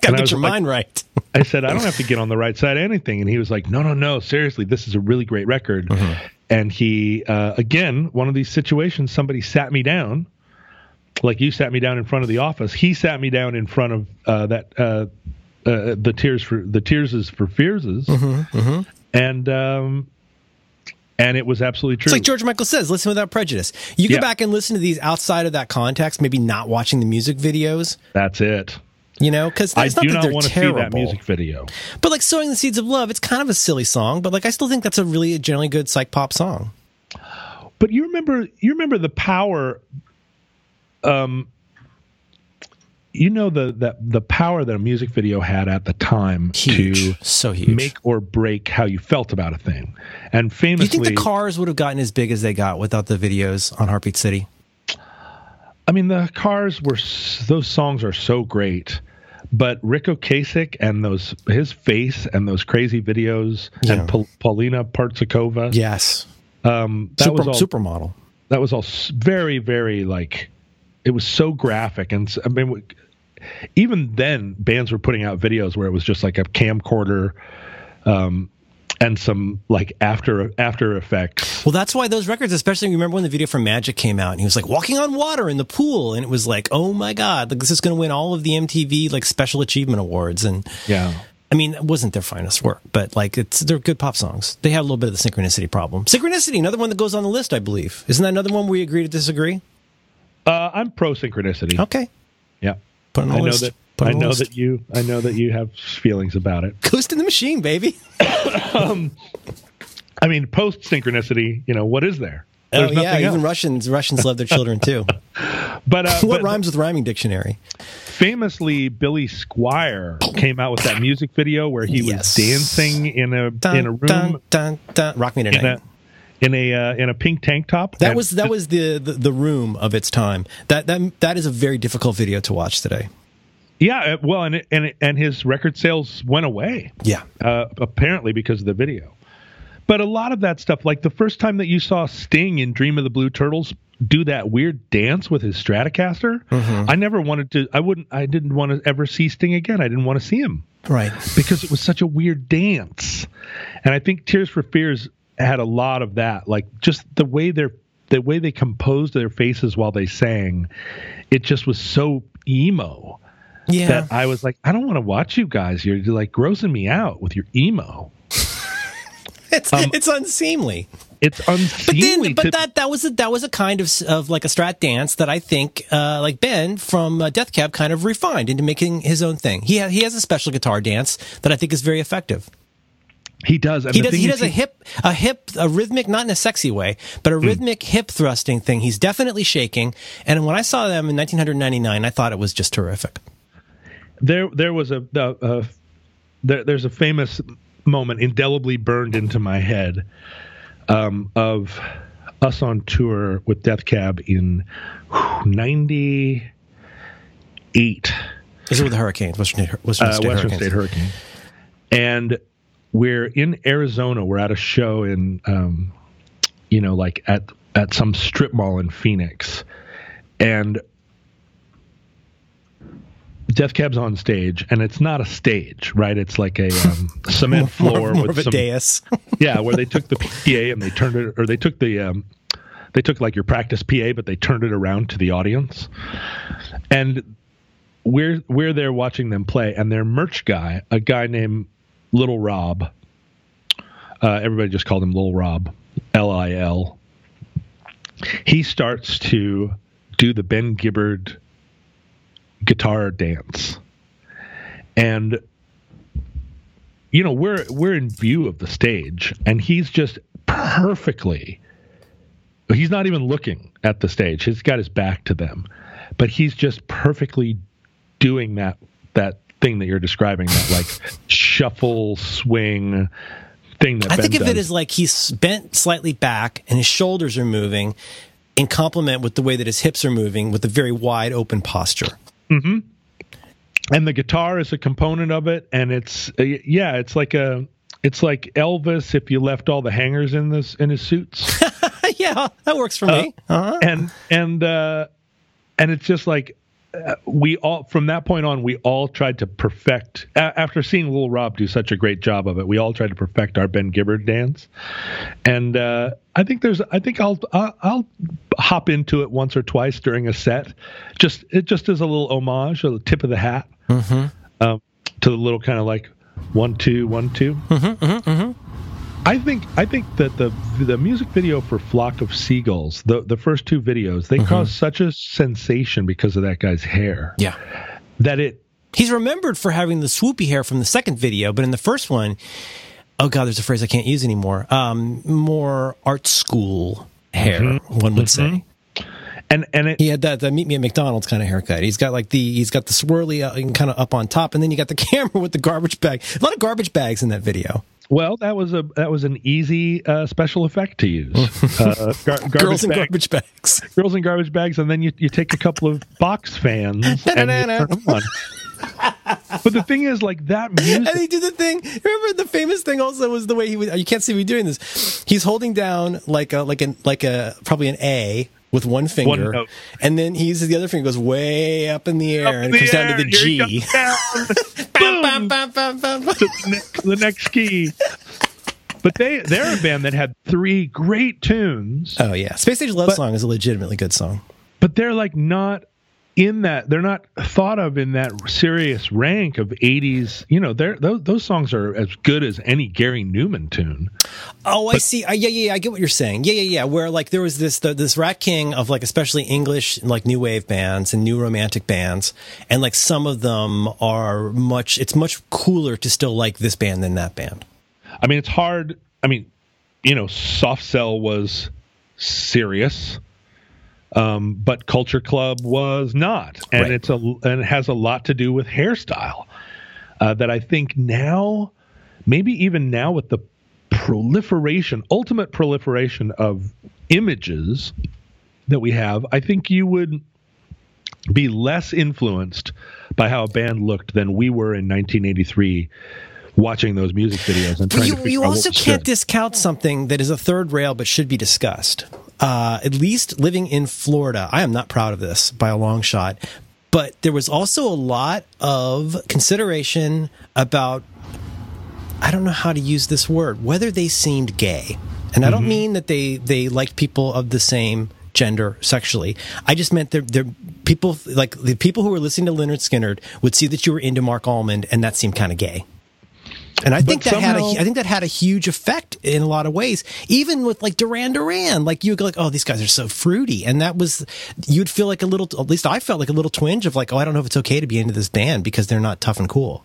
Gotta get your like- mind right. I said, I don't have to get on the right side of anything. And he was like, No, no, no, seriously, this is a really great record. Mm-hmm. And he, uh, again, one of these situations, somebody sat me down, like you sat me down in front of the office. He sat me down in front of uh, that, uh, uh, the tears for the tears is for fearses. Mm-hmm, And, um, and it was absolutely true. It's like George Michael says, listen without prejudice. You go Yeah. back and listen to these outside of that context, maybe not watching the music videos, That's it. you know, because I not do not want to see that music video. But like Sowing the Seeds of Love, it's kind of a silly song, but like I still think that's a really generally good psych pop song. But you remember, you remember the power. Um, you know the the the power that a music video had at the time Huge. to so huge. make or break how you felt about a thing. And Do you famously, think the cars would have gotten as big as they got without the videos on Heartbeat City? I mean, the cars were those songs are so great. But Ric Ocasek and those his face and those crazy videos Yeah. and Pau- Paulina Porizkova, Yes. um, that Super, was all supermodel. that was all very very like it was so graphic and i mean even then bands were putting out videos where it was just like a camcorder um and some like after after effects Well, that's why those records, especially remember when the video for Magic came out and he was like walking on water in the pool and it was like, oh my God, like this is going to win all of the MTV like special achievement awards. And yeah I mean, it wasn't their finest work, but like it's, they're good pop songs. They have a little bit of the synchronicity problem. Synchronicity, another one that goes on the list, I believe. Isn't that another one where we agree to disagree? Uh i'm pro synchronicity Okay. yeah Put on i the know that i know list. that you i know that you have feelings about it Ghost in the Machine, baby. i mean post synchronicity you know what is there Oh yeah, nothing even else. Russians Russians love their children too. but uh, what but rhymes with rhyming dictionary? famously Billy Squier came out with that music video where he Yes. was dancing in a Dun, in a room dun, dun. Rock me tonight. In a uh, in a pink tank top. That was that was the, the the room of its time. That that that is a very difficult video to watch today. yeah. uh, Well, and and and his record sales went away Yeah. uh, apparently because of the video. But a lot of that stuff, like the first time that you saw Sting in Dream of the Blue Turtles do that weird dance with his Stratocaster, Mm-hmm. I never wanted to. I wouldn't. I didn't want to ever see Sting again. I didn't want to see him. Right. because it was such a weird dance. And I think Tears for Fears had a lot of that, like just the way they're the way they composed their faces while they sang. It just was so emo Yeah. that I was like, I don't want to watch you guys. You're like grossing me out with your emo. it's um, it's unseemly. it's unseemly. But then, but to, that that was a, that was a kind of of like a strat dance that I think uh, like Ben from uh, Death Cab kind of refined into making his own thing. He ha- he has a special guitar dance that I think is very effective. He does. He does he does a hip a hip a rhythmic not in a sexy way, but a Hmm. rhythmic hip thrusting thing. He's definitely shaking. And when I saw them in 1999, I thought it was just terrific. there there was a, a, a there, there's a famous moment indelibly burned into my head um, of us on tour with Death Cab in '98, This is with the Hurricanes, Western, Western uh, State Western Hurricanes. State Hurricane, and we're in Arizona. We're at a show in, um, you know, like at at some strip mall in Phoenix, and Death Cab's on stage, and it's not a stage, right? It's like a um, cement floor more, more with of a some, dais. yeah, where they took the PA and they turned it, or they took the, um, they took like your practice PA, but they turned it around to the audience, and we're we're there watching them play, and their merch guy, a guy named Little Rob, uh, everybody just called him Little Rob, L I L. He starts to do the Ben Gibbard guitar dance, and you know we're we're in view of the stage, and he's just perfectly. He's not even looking at the stage. He's got his back to them, but he's just perfectly doing that that thing that you're describing, that like shuffle swing thing that I Ben think of does. it as like he's bent slightly back and his shoulders are moving in complement with the way that his hips are moving with a very wide open posture. and the guitar is a component of it and it's uh, yeah it's like a it's like elvis if you left all the hangers in this in his suits yeah, that works for me. Uh-huh. and and uh and it's just like uh, we all from that point on we all tried to perfect a- after seeing little rob do such a great job of it we all tried to perfect our ben gibbard dance. And uh i think there's i think i'll i'll, I'll hop into it once or twice during a set. Just it just as a little homage a tip of the hat um, to the little kind of like one two one 2 I think I think that the the music video for Flock of Seagulls, the the first two videos, they caused such a sensation because of that guy's hair Yeah. that it He's remembered for having the swoopy hair from the second video, but in the first one, oh god, there's a phrase I can't use anymore. Um, more art school hair, one would say. and and it He had that, that meet me at McDonald's kind of haircut. He's got like the he's got the swirly uh, kind of up on top, and then you got the camera with the garbage bag. A lot of garbage bags in that video. Well that was a that was an easy uh, special effect to use. uh, gar- garbage Girls in bag- garbage bags. girls in garbage bags, and then you you take a couple of box fans and you turn them on. But the thing is, like that music. And he did the thing. Remember the famous thing also was the way he was. You can't see me doing this. He's holding down like a like a like a probably an A with one finger, note. and then he uses the other finger goes way up in the air Up and in it comes the down to the here G. Bam, bam, bam, the next, the next key. But they they're a band that had three great tunes, Oh yeah, Space Age Love But- Song is a legitimately good song. but they're like not in that they're not thought of in that serious rank of 80s you know they're those, those songs are as good as any gary numan tune Oh, I see. Uh, yeah, yeah, yeah, I get what you're saying. Yeah, yeah, yeah. Where like there was this the, this rat king of like especially English like new wave bands and new romantic bands, and like some of them are much. It's much cooler to still like this band than that band. i mean it's hard i mean you know soft cell was serious um, but culture club was not and Right. it's a and it has a lot to do with hairstyle uh, that i think now maybe even now with the proliferation ultimate proliferation of images that we have i think you would be less influenced by how a band looked than we were in 1983 watching those music videos and But trying you, to figure you out what also can't discount something that is a third rail but should be discussed. Uh, at least living in Florida, I am not proud of this by a long shot, but there was also a lot of consideration about, I don't know how to use this word, whether they seemed gay. And I don't mean that they, they liked people of the same gender sexually. I just meant they're, they're people like the people who were listening to Lynyrd Skynyrd would see that you were into Marc Almond and that seemed kind of gay. And I think But that had a, somehow- I think that had a huge effect in a lot of ways. Even with like Duran Duran, like you go like, oh, these guys are so fruity, and that was you'd feel like a little. At least I felt like a little twinge of like, oh, I don't know if it's okay to be into this band because they're not tough and cool.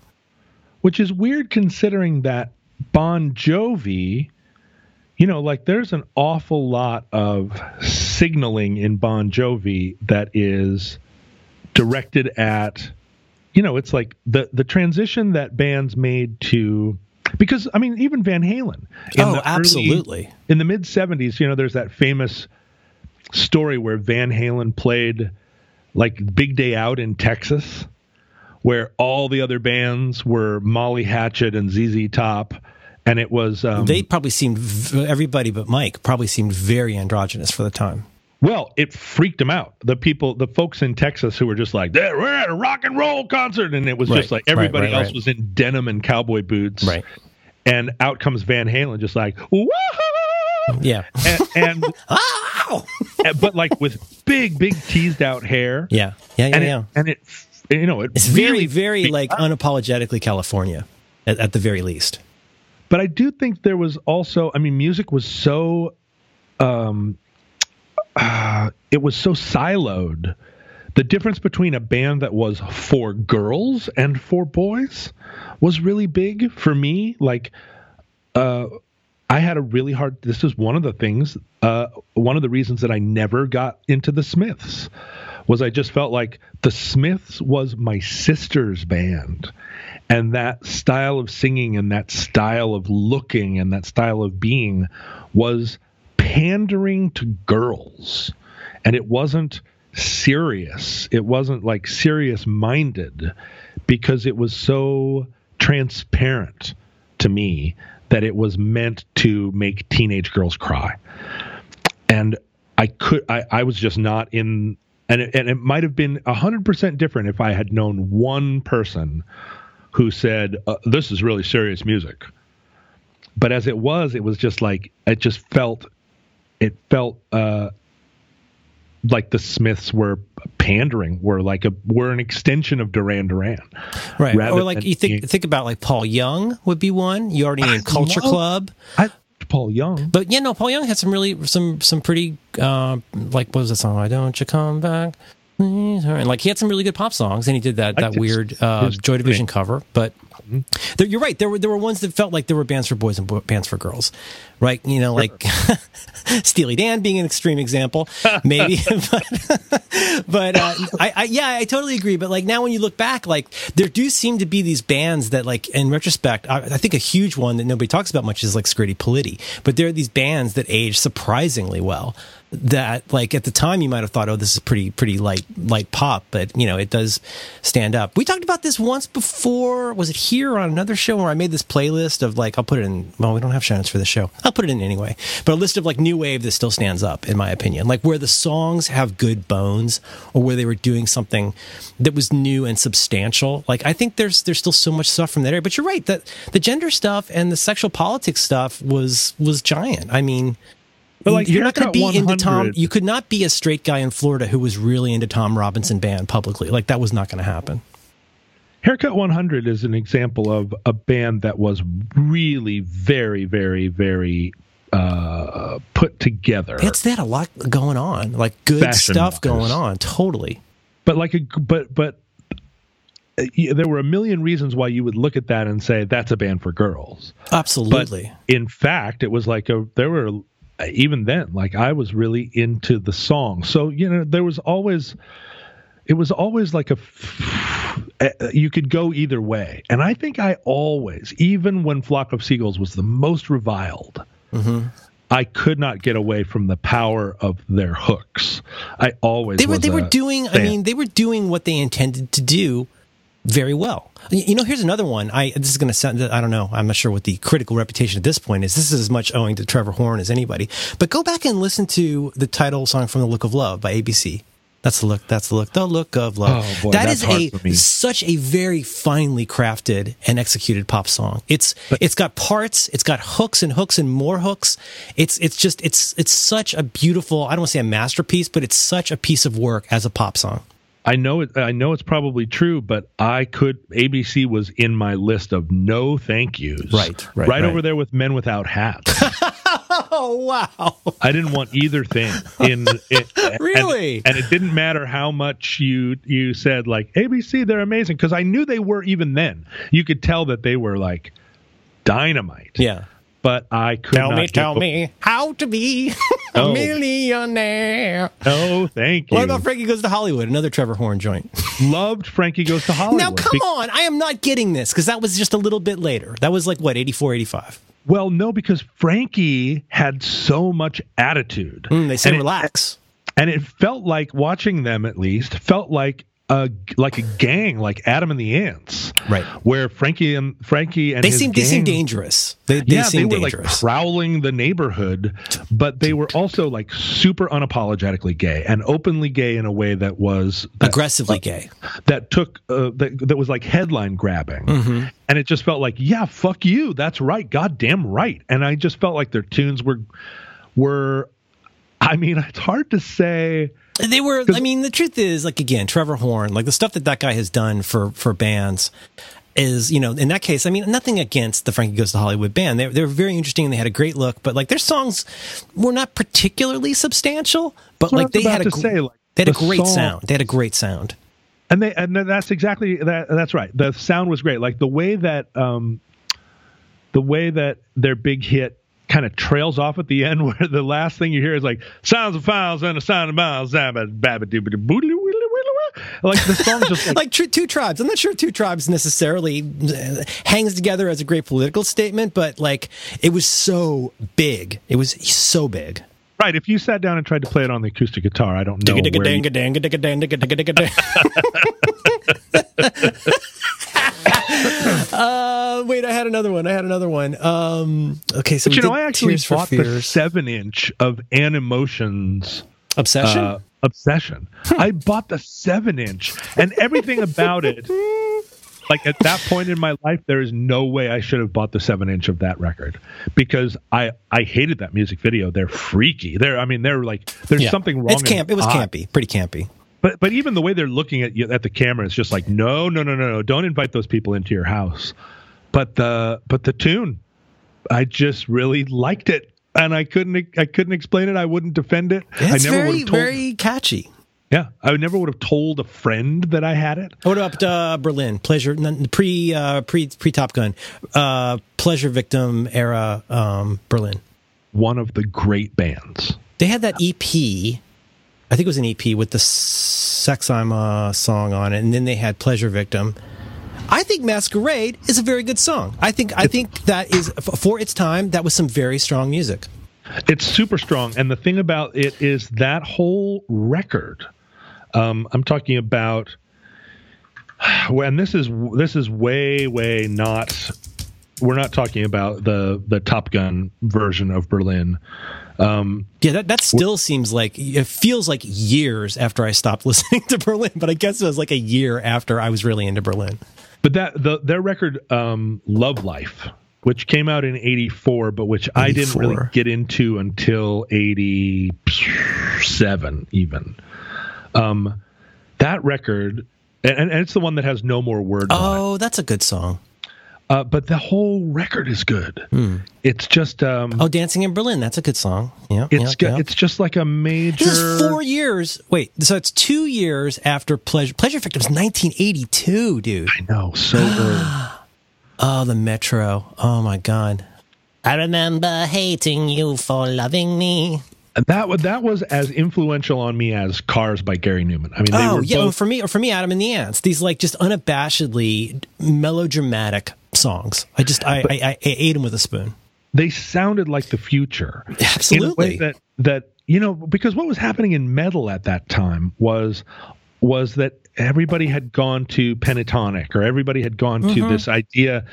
which is weird considering that Bon Jovi, you know, like there's an awful lot of signaling in Bon Jovi that is directed at, you know, it's like the the transition that bands made to because I mean even Van Halen. oh, the early- absolutely. in the mid 70s, you know, there's that famous story where Van Halen played like Big Day Out in Texas, where all the other bands were Molly Hatchet and ZZ Top. And it was, um, they probably seemed v- everybody but Mike probably seemed very androgynous for the time. Well, it freaked them out. The people, the folks in Texas who were just like, "There, we're at a rock and roll concert. And it was Right, just like everybody right, else right. was in denim and cowboy boots. Right. And out comes Van Halen, just like, woohoo! Yeah. And, and Ow! but like with big, big teased out hair. yeah. Yeah. Yeah. and yeah. it, and it, you know, it It's really, very, very like unapologetically California, at, at the very least. But I do think there was also, I mean, music was so, um, uh, it was so siloed. The difference between a band that was for girls and for boys was really big for me. Like, uh, I had a really hard. This is one of the things. Uh, one of the reasons that I never got into the Smiths was I just felt like the Smiths was my sister's band, and that style of singing and that style of looking and that style of being was pandering to girls, and it wasn't serious. It wasn't like serious minded because it was so transparent to me that it was meant to make teenage girls cry. And I could, I, I was just not in, and it, and it might have been 100% different if I had known one person who said, uh, This is really serious music. But as it was, it was just like, it just felt, it felt, uh, like the Smiths were pandering, were like a were an extension of Duran Duran, Right. Or like you think being- think about like Paul Young would be one. You already named Culture love- Club. I Paul Young. But yeah, no, Paul Young had some really some some pretty uh, like what was that song? Why don't you come back? And like he had some really good pop songs, and he did that that weird uh, Joy Division cover. But there, you're right. There were there were ones that felt like there were bands for boys and bo- bands for girls, right? You know, like Steely Dan being an extreme example, maybe. but but uh, I, I yeah, I totally agree. But like now, when you look back, like there do seem to be these bands that, like in retrospect, I, I think a huge one that nobody talks about much is like Scritti Politti. But there are these bands that age surprisingly well. That like at the time you might have thought, oh, this is pretty pretty light light pop, but you know it does stand up. We talked about this once before. Was it here on another show where I made this playlist of like I'll put it in. Well, we don't have show notes for the show. I'll put it in anyway. But a list of like new wave that still stands up in my opinion, like where the songs have good bones or where they were doing something that was new and substantial. Like I think there's there's still so much stuff from that area. But you're right that the gender stuff and the sexual politics stuff was was giant. I mean. But like you're not going to be into Tom. You could not be a straight guy in Florida who was really into Tom Robinson band publicly. Like that was not going to happen. Haircut 100 is an example of a band that was really very, very, very uh, put together. It's that a lot going on, like good Fashion stuff wise. going on. Totally. but like a but but uh, there were a million reasons why you would look at that and say that's a band for girls. Absolutely. In fact, it was like a there were even then like I was really into the song. So, you know, there was always it was always like a uh, you could go either way. And I think I always, even when Flock of Seagulls was the most reviled, I could not get away from the power of their hooks. I always they were they were doing. I mean, they were doing what they intended to do very well. You know, here's another one. I this is going to sound. I don't know. I'm not sure what the critical reputation at this point is. This is as much owing to Trevor Horn as anybody. But go back and listen to the title song from "The Look of Love" by ABC. That's the look. That's the look. The look of love. Oh, boy, that is a such a very finely crafted and executed pop song. It's it's got parts, it's got hooks and hooks and more hooks. It's it's just it's it's such a beautiful. I don't want to say a masterpiece, but it's such a piece of work as a pop song. I know it. I know it's probably true, but I could. ABC was in my list of no thank yous. Right, right, right, right. over there with men without hats. Oh wow! I didn't want either thing in it. and- Really? and, it didn't matter how much you you said like ABC, they're amazing because I knew they were even then. You could tell that they were like dynamite. Yeah. But I could Tell not me, tell me how to be a Oh. millionaire. Oh, thank you. What about Frankie Goes to Hollywood? Another Trevor Horn joint. Loved Frankie Goes to Hollywood. Now, come Be- on. I am not getting this because that was just a little bit later. That was like, what, 84, 85? Well, no, because Frankie had so much attitude. Mm, they said And it- relax. and it felt like watching them at least felt like a like a gang like Adam and the Ants Right. where Frankie and Frankie and They seem, they seem dangerous. They, they yeah seem they were dangerous. like prowling the neighborhood but they were also like super unapologetically gay and openly gay in a way that was that, Aggressively gay. that took uh, that, that was like headline grabbing Mm-hmm. and it just felt like yeah fuck you that's right goddamn right and i just felt like their tunes were were i mean it's hard to say They were. I mean, the truth is, like again, Trevor Horn, like the stuff that that guy has done for for bands is, you know, in that case, I mean, nothing against the Frankie Goes to Hollywood band. They were very interesting and they had a great look, but like their songs were not particularly substantial, but I like they had a about to gr- say, like, they had a great song- sound. They had a great sound. and they and that's exactly that that's right the sound was great like the way that um the way that their big hit kind of trails off at the end where the last thing you hear is like sounds of files and a sound of miles zabba babba dooba doo boodly widdly widdly wah." like the song just like, Like two tribes. I'm not sure two tribes necessarily uh, hangs together as a great political statement, but like it was so big. It was so big. right if you sat down and tried to play it on the acoustic guitar i don't know where you- uh, wait, I had another one. I had another one. Um, okay, so but you know i actually Tears bought the seven inch of Animotion's Obsession. uh, obsession i bought the seven inch and everything about it like at that point in my life there is no way i should have bought the seven inch of that record because i i hated that music video they're freaky they're i mean they're like there's Yeah. something wrong It's camp. It was eye. campy, pretty campy. but but even the way they're looking at you at the camera is just like no no no no no don't invite those people into your house but the but the tune i just really liked it and i couldn't i couldn't explain it i wouldn't defend it It's i never would very, have told very catchy. yeah i never would have told a friend that i had it What about uh, Berlin? Pleasure pre uh, pre pre Top Gun, uh, pleasure victim era um, Berlin. one of the great bands They had that EP. I think it was an EP with the Sex I'm a song on it, and then they had Pleasure Victim. I think Masquerade is a very good song. I think I think that is for its time. That was some very strong music. it's super strong and the thing about it is that whole record um, i'm talking about when this is this is way way not we're not talking about the the top gun version of berlin um, Yeah, that, that still seems like it feels like years after I stopped listening to Berlin, but I guess it was like a year after I was really into Berlin. But that the their record um, love life which came out in 84 but which i didn't really get into until 87 even um, that record and, and it's the one that has no more words on it. Oh, that's a good song. Uh, but the whole record is good. It's just um, Oh, Dancing in Berlin, that's a good song. Yeah, it's go- yeah. it's just like a major. This is four years. Wait, so it's two years after Pleasure. Pleasure Victim was 1982, dude. I know so early. Oh, the Metro. Oh my God. I remember hating you for loving me. And that was that was as influential on me as Cars by Gary Numan. I mean, they Oh yeah, both, for me or for me, Adam and the Ants. These like just unabashedly melodramatic songs. I just I, I, I ate them with a spoon. they sounded like the future. Absolutely. In a way that that you know because what was happening in metal at that time was was that everybody had gone to pentatonic or everybody had gone Mm-hmm. to this idea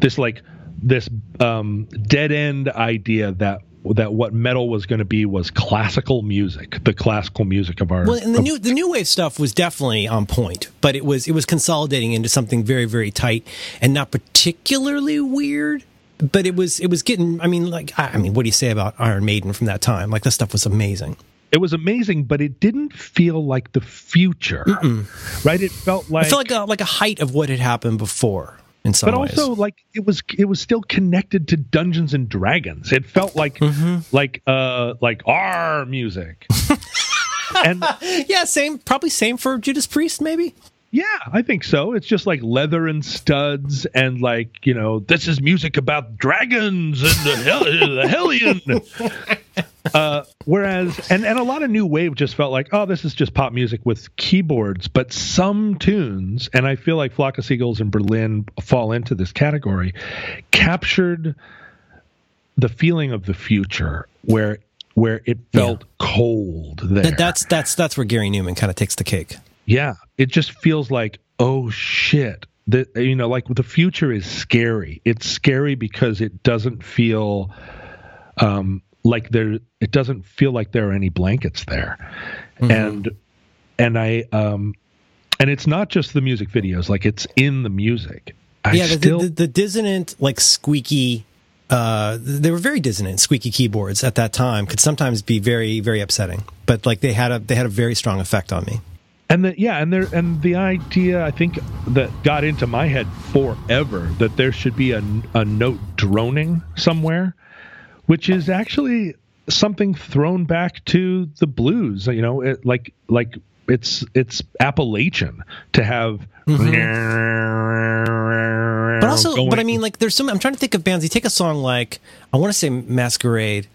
this like this um dead end idea that that what metal was going to be was classical music the classical music of our Well, and the of- new the new wave stuff was definitely on point, but it was it was consolidating into something very very tight and not particularly weird. But it was it was getting. I mean, like I I mean, what do you say about Iron Maiden from that time? Like that stuff was amazing. It was amazing, but it didn't feel like the future, right? It felt like I felt like a, like a height of what had happened before in some but ways. also like it was it was still connected to Dungeons and Dragons. It felt like Mm-hmm. like uh like our music. and yeah, same probably same for Judas Priest maybe. yeah, I think so. It's just like leather and studs and like, you know, this is music about dragons and the, hell, the hellion. Uh, whereas, and, and a lot of new wave just felt like, oh, this is just pop music with keyboards. But some tunes, and I feel like Flock of Seagulls in Berlin fall into this category, captured the feeling of the future where where it felt cold there. That, that's that's that's where Gary Numan kind of takes the cake. Yeah, it just feels like oh shit. That you know, like the future is scary. It's scary because it doesn't feel um, like there. It doesn't feel like there are any blankets there, and and I um, and it's not just the music videos. Like it's in the music. I yeah, the, still the, the dissonant, like squeaky. Uh, they were very dissonant, squeaky keyboards at that time could sometimes be very, very upsetting. But like they had a they had a very strong effect on me. and the yeah and there and the idea i think that got into my head forever that there should be a, a note droning somewhere which is actually something thrown back to the blues you know it, like like it's it's appalachian to have mm-hmm. But also, but I mean, like, there's some. I'm trying to think of bands. You take a song like I want to say Masquerade,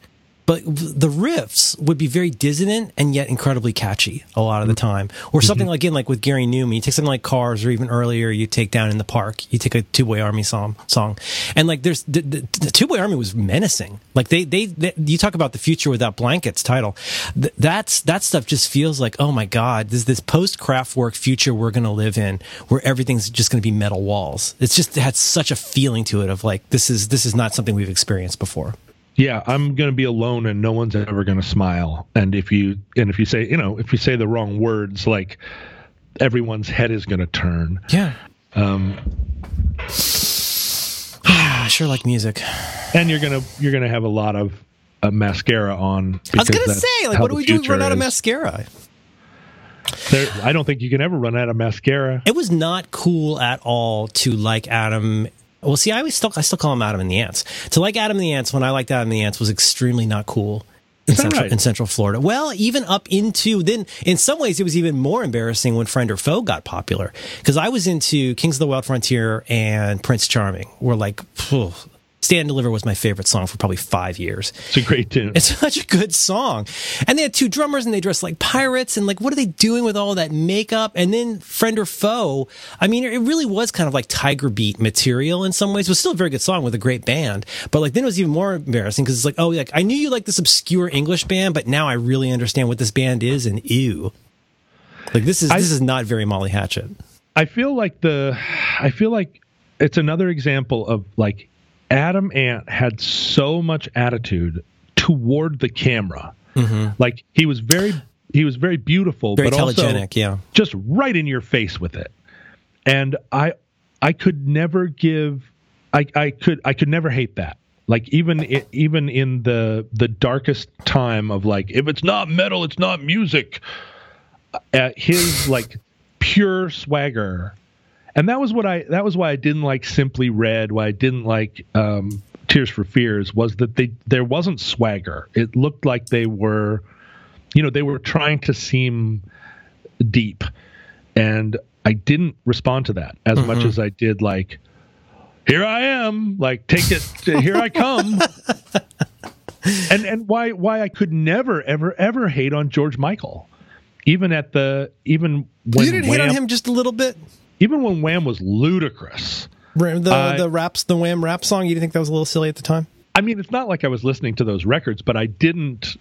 but the riffs would be very dissonant and yet incredibly catchy a lot of the mm-hmm. time. Or mm-hmm. something like in like with Gary Numan, you take something like Cars, or even earlier, you take Down in the Park. You take a Tubeway Army song, song, and like there's the, the, the Tubeway Army was menacing. Like they, they, they, you talk about the future without blankets title. Th- that's that stuff just feels like oh my god, this this post Kraftwerk future we're gonna live in, where everything's just gonna be metal walls. It's just it had such a feeling to it of like this is this is not something we've experienced before. Yeah i'm going to be alone and no one's ever going to smile and if you and if you say you know if you say the wrong words like everyone's head is going to turn Yeah. um I sure like music. and you're gonna you're gonna have a lot of uh, mascara on. I was gonna say, like, what do we do? if we Run out of mascara? There, I don't think you can ever run out of mascara. It was not cool at all to like Adam. Well, see, I always still I still call him Adam and the Ants. To like Adam and the Ants when I liked Adam and the Ants was extremely not cool. In central, right? in Central Florida. Well, even up into then, in some ways, it was even more embarrassing when Friend or Foe got popular because I was into Kings of the Wild Frontier and Prince Charming. Were like, phew, Stand and Deliver was my favorite song for probably five years. It's a great tune. It's such a good song. And they had two drummers and they dressed like pirates and like what are they doing with all that makeup? And then Friend or Foe. I mean, it really was kind of like Tiger Beat material in some ways. It was still a very good song with a great band. But like then it was even more embarrassing because it's like, oh, like I knew you like this obscure English band, but now I really understand what this band is and ew. Like this is I- this is not very Molly Hatchet. I feel like the, I feel like it's another example of like Adam Ant had so much attitude toward the camera. Like he was very, he was very beautiful, Mm-hmm. Very but also yeah. just right in your face with it. And I I could never give I I could I could never hate that. Like even i- even in the the darkest time of like if it's not metal it's not music. Uh, his like pure swagger. And that was what I that was why I didn't like Simply Red, why I didn't like um Tears for Fears was that they there wasn't swagger. It looked like they were you know, they were trying to seem deep and i didn't respond to that as much as i did like here i am like take it here i come and and why why i could never ever ever hate on george michael even at the even when you didn't hate on him just a little bit? Even when wham was ludicrous The I- the raps the Wham rap song, you didn't think that was a little silly at the time? i mean it's not like i was listening to those records but i didn't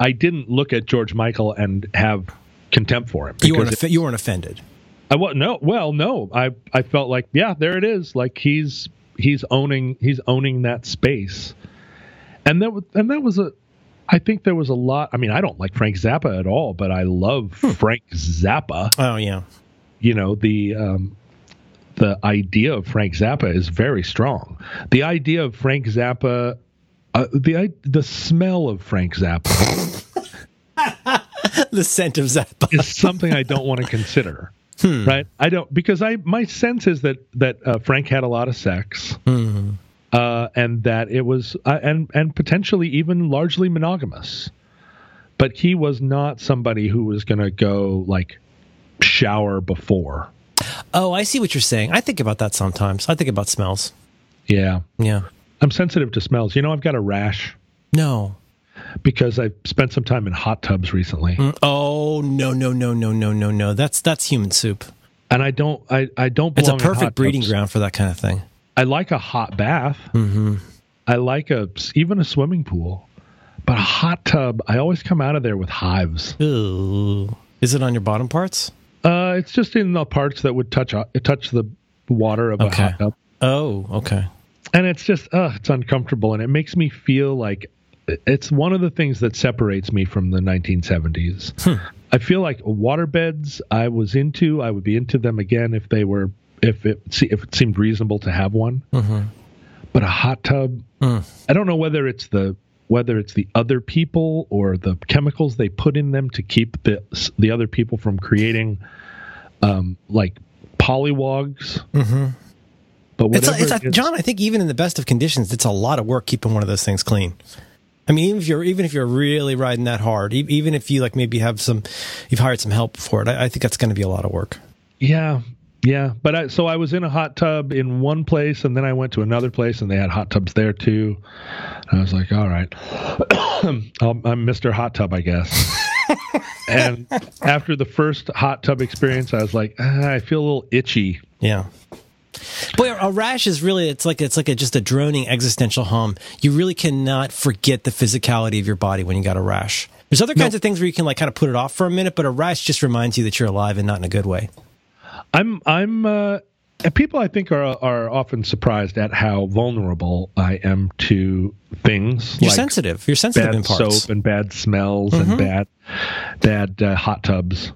i didn't look at george michael and have contempt for him You weren't because offe- you weren't offended. I was no, well, no. I I felt like yeah, there it is. Like he's he's owning he's owning that space, and that was and that was a. I think there was a lot. I mean, I don't like Frank Zappa at all, but I love hmm. Frank Zappa. Oh yeah. You know the um, the idea of Frank Zappa is very strong. The idea of Frank Zappa, uh, the the smell of Frank Zappa. the scent of Zappa. is something I don't want to consider. Right? I don't because I my sense is that that uh, Frank had a lot of sex, uh, and that it was uh, and and potentially even largely monogamous. But he was not somebody who was going to go like shower before. Oh, I see what you're saying. I think about that sometimes. I think about smells. Yeah, Yeah. I'm sensitive to smells. You know, I've got a rash No. because I've spent some time in hot tubs recently, Oh no no no no no no no. That's that's human soup. and I don't I I don't. It's a belong in hot perfect breeding tubs. ground for that kind of thing. I like a hot bath. Mm-hmm. I like a even a swimming pool, but a hot tub. I always come out of there with hives. Ooh. Is it on your bottom parts? Uh, it's just in the parts that would touch uh, touch the water of Okay. a hot tub, Oh, okay. and it's just uh, it's uncomfortable, and it makes me feel like it's one of the things that separates me from the 1970s. I feel like waterbeds I was into. I would be into them again if they were if it if it seemed reasonable to have one. But a hot tub, I don't know whether it's the whether it's the other people or the chemicals they put in them to keep the the other people from creating um, like polywogs. Mm-hmm. But It's, a, it's a, John. I think even in the best of conditions, it's a lot of work keeping one of those things clean. I mean, even if you're even if you're really riding that hard, even if you like maybe have some, you've hired some help for it. I, I think that's going to be a lot of work. Yeah, yeah. But I, so I was in a hot tub in one place, and then I went to another place, and they had hot tubs there too. And I was like, all right, I'm I'm Mr. Hot Tub, I guess. and after the first hot tub experience, I was like, ah, I feel a little itchy. Yeah. Boy, a rash is really it's like it's like a, just a droning existential hum. You really cannot forget the physicality of your body when you got a rash. There's other kinds of things where you can like kind of put it off for a minute, but a rash just reminds you that you're alive and not in a good way. I'm I'm uh, people I think are are often surprised at how vulnerable I am to things You're like sensitive. You're sensitive bad in parts. Mm-hmm. soap and bad smells and bad bad uh, hot tubs.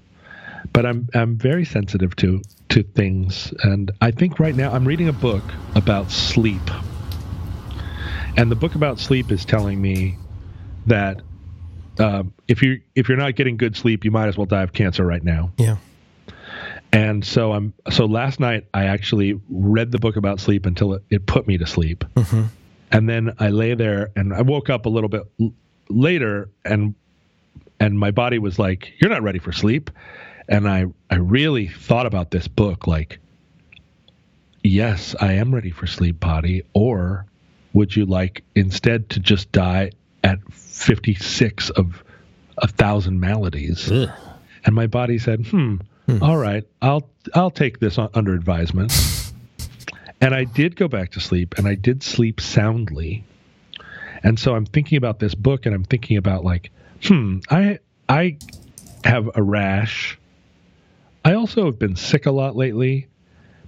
But I'm I'm very sensitive to to things, and I think right now I'm reading a book about sleep, and the book about sleep is telling me that um, if you if you're not getting good sleep, you might as well die of cancer right now. Yeah. And so I'm so last night I actually read the book about sleep until it, it put me to sleep. And then I lay there and I woke up a little bit l- later and and my body was like, "You're not ready for sleep." And I I really thought about this book like yes, I am ready for sleep body or would you like instead to just die at 56 of a thousand maladies? Ugh. And my body said, "Hmm, all right, I'll I'll take this under advisement." and I did go back to sleep, and I did sleep soundly. And so I'm thinking about this book, and I'm thinking about like, hmm, I I have a rash. I also have been sick a lot lately.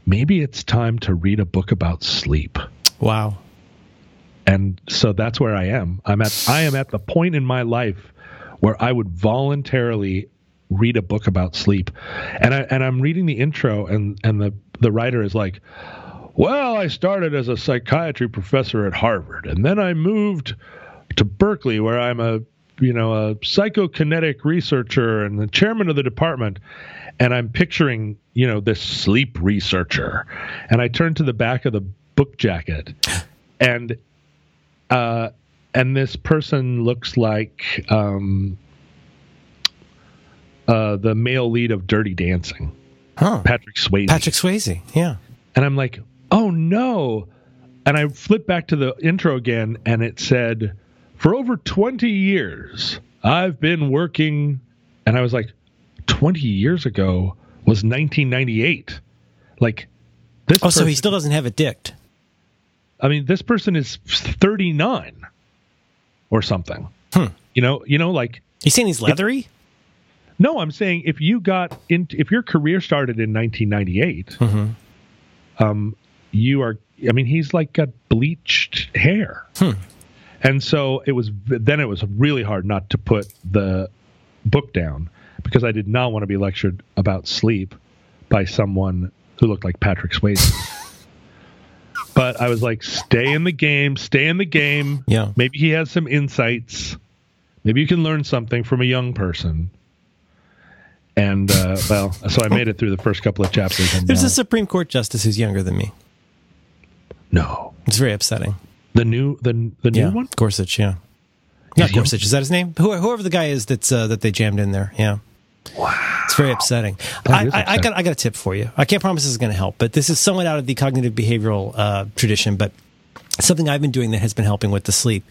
Maybe it's time to read a book about sleep. Wow. And so that's where I am. I'm at I am at the point in my life where I would voluntarily read a book about sleep. And I and I'm reading the intro and and the the writer is like, "Well, I started as a psychiatry professor at Harvard and then I moved to Berkeley where I'm a you know a psychokinetic researcher and the chairman of the department and I'm picturing, you know, this sleep researcher. And I turn to the back of the book jacket and uh, and this person looks like um, uh, the male lead of Dirty Dancing, Huh. Patrick Swayze. Patrick Swayze. Yeah. And I'm like, oh no. And I flip back to the intro again, and it said, for over 20 years, I've been working. And I was like, 20 years ago was 1998. Like, this Oh, so he still doesn't have a dicked. I mean, this person is 39 or something. Hmm. You know, you know, like You saying he's leathery? No, I'm saying if you got in, if your career started in 1998, um, you are. I mean, he's like got bleached hair, and so it was. Then it was really hard not to put the book down because I did not want to be lectured about sleep by someone who looked like Patrick Swayze. but I was like, stay in the game, stay in the game. Yeah. Maybe he has some insights. Maybe you can learn something from a young person. And uh, well, so I made it through the first couple of chapters. And There's a Supreme Court justice who's younger than me. no, It's very upsetting. the new the the new yeah, one. Gorsuch. Yeah, not? Gorsuch. Is that his name? Who- Whoever the guy is that's uh, that they jammed in there. Yeah. Wow, It's very upsetting. I, is I, I got I got a tip for you. I can't promise this is going to help, but this is somewhat out of the cognitive behavioral uh, tradition, but something I've been doing that has been helping with the sleep.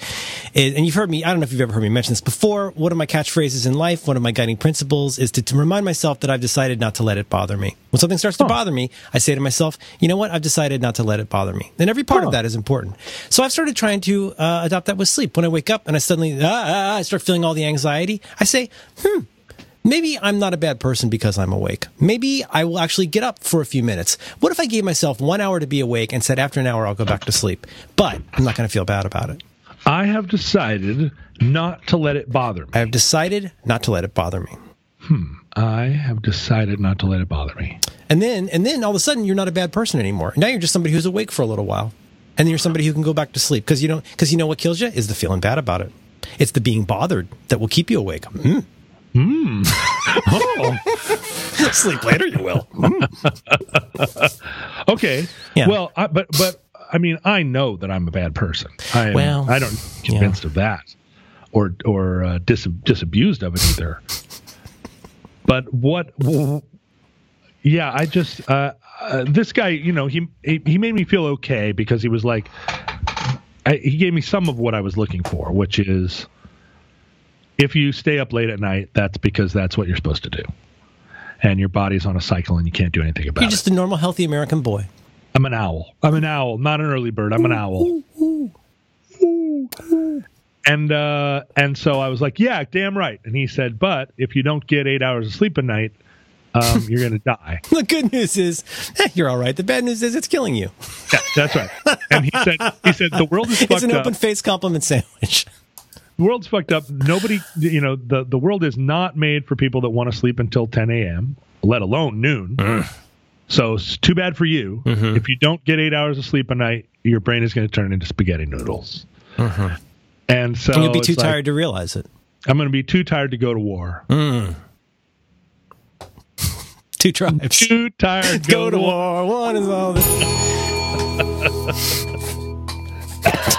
Is- and you've heard me. I don't know if you've ever heard me mention this before. One of my catchphrases in life, one of my guiding principles, is to, to remind myself that I've decided not to let it bother me. When something starts to bother me, I say to myself, "You know what? I've decided not to let it bother me." And every part Huh. of that is important. So I've started trying to uh, adopt that with sleep. When I wake up and I suddenly ah, ah, ah, I start feeling all the anxiety, I say, "Hmm." Maybe I'm not a bad person because I'm awake. Maybe I will actually get up for a few minutes. What if I gave myself one hour to be awake and said after an hour I'll go back to sleep? But I'm not going to feel bad about it. I have decided not to let it bother me. I have decided not to let it bother me. Hmm. I have decided not to let it bother me. And then, and then all of a sudden you're not a bad person anymore. Now you're just somebody who's awake for a little while. And then you're somebody who can go back to sleep because you don't, because you know what kills you is the feeling bad about it. It's the being bothered that will keep you awake. Mm. Oh, Sleep later, you will. okay. Yeah. Well, I, but but I mean, I know that I'm a bad person. I am, Well, I don't convinced of that, or or uh, dis, disabused of it either. but what? w- Yeah, I just uh, uh, this guy. You know, he, he he made me feel okay because he was like, I, he gave me some of what I was looking for, which is. If you stay up late at night, that's because that's what you're supposed to do. And your body's on a cycle and you can't do anything about it. You're it. just a normal, healthy American boy. I'm an owl. I'm an owl, not an early bird. I'm an owl. And uh, and so I was like, yeah, damn right. And he said, but if you don't get eight hours of sleep a night, um, you're gonna die. The good news is eh, you're all right. The bad news is it's killing you. Yeah, that's right. And he said, he said the world is It's an open face compliment sandwich the world's fucked up. Nobody, you know, the, the world is not made for people that want to sleep until 10 a.m., let alone noon. So it's too bad for you. Mm-hmm. If you don't get eight hours of sleep a night, your brain is going to turn into spaghetti noodles. Mm-hmm. And so and you'll be too like, tired to realize it. I'm going to be too tired to go to war. Mm. Two tribes. Too tired. To go, go, to war. war. One is all. This-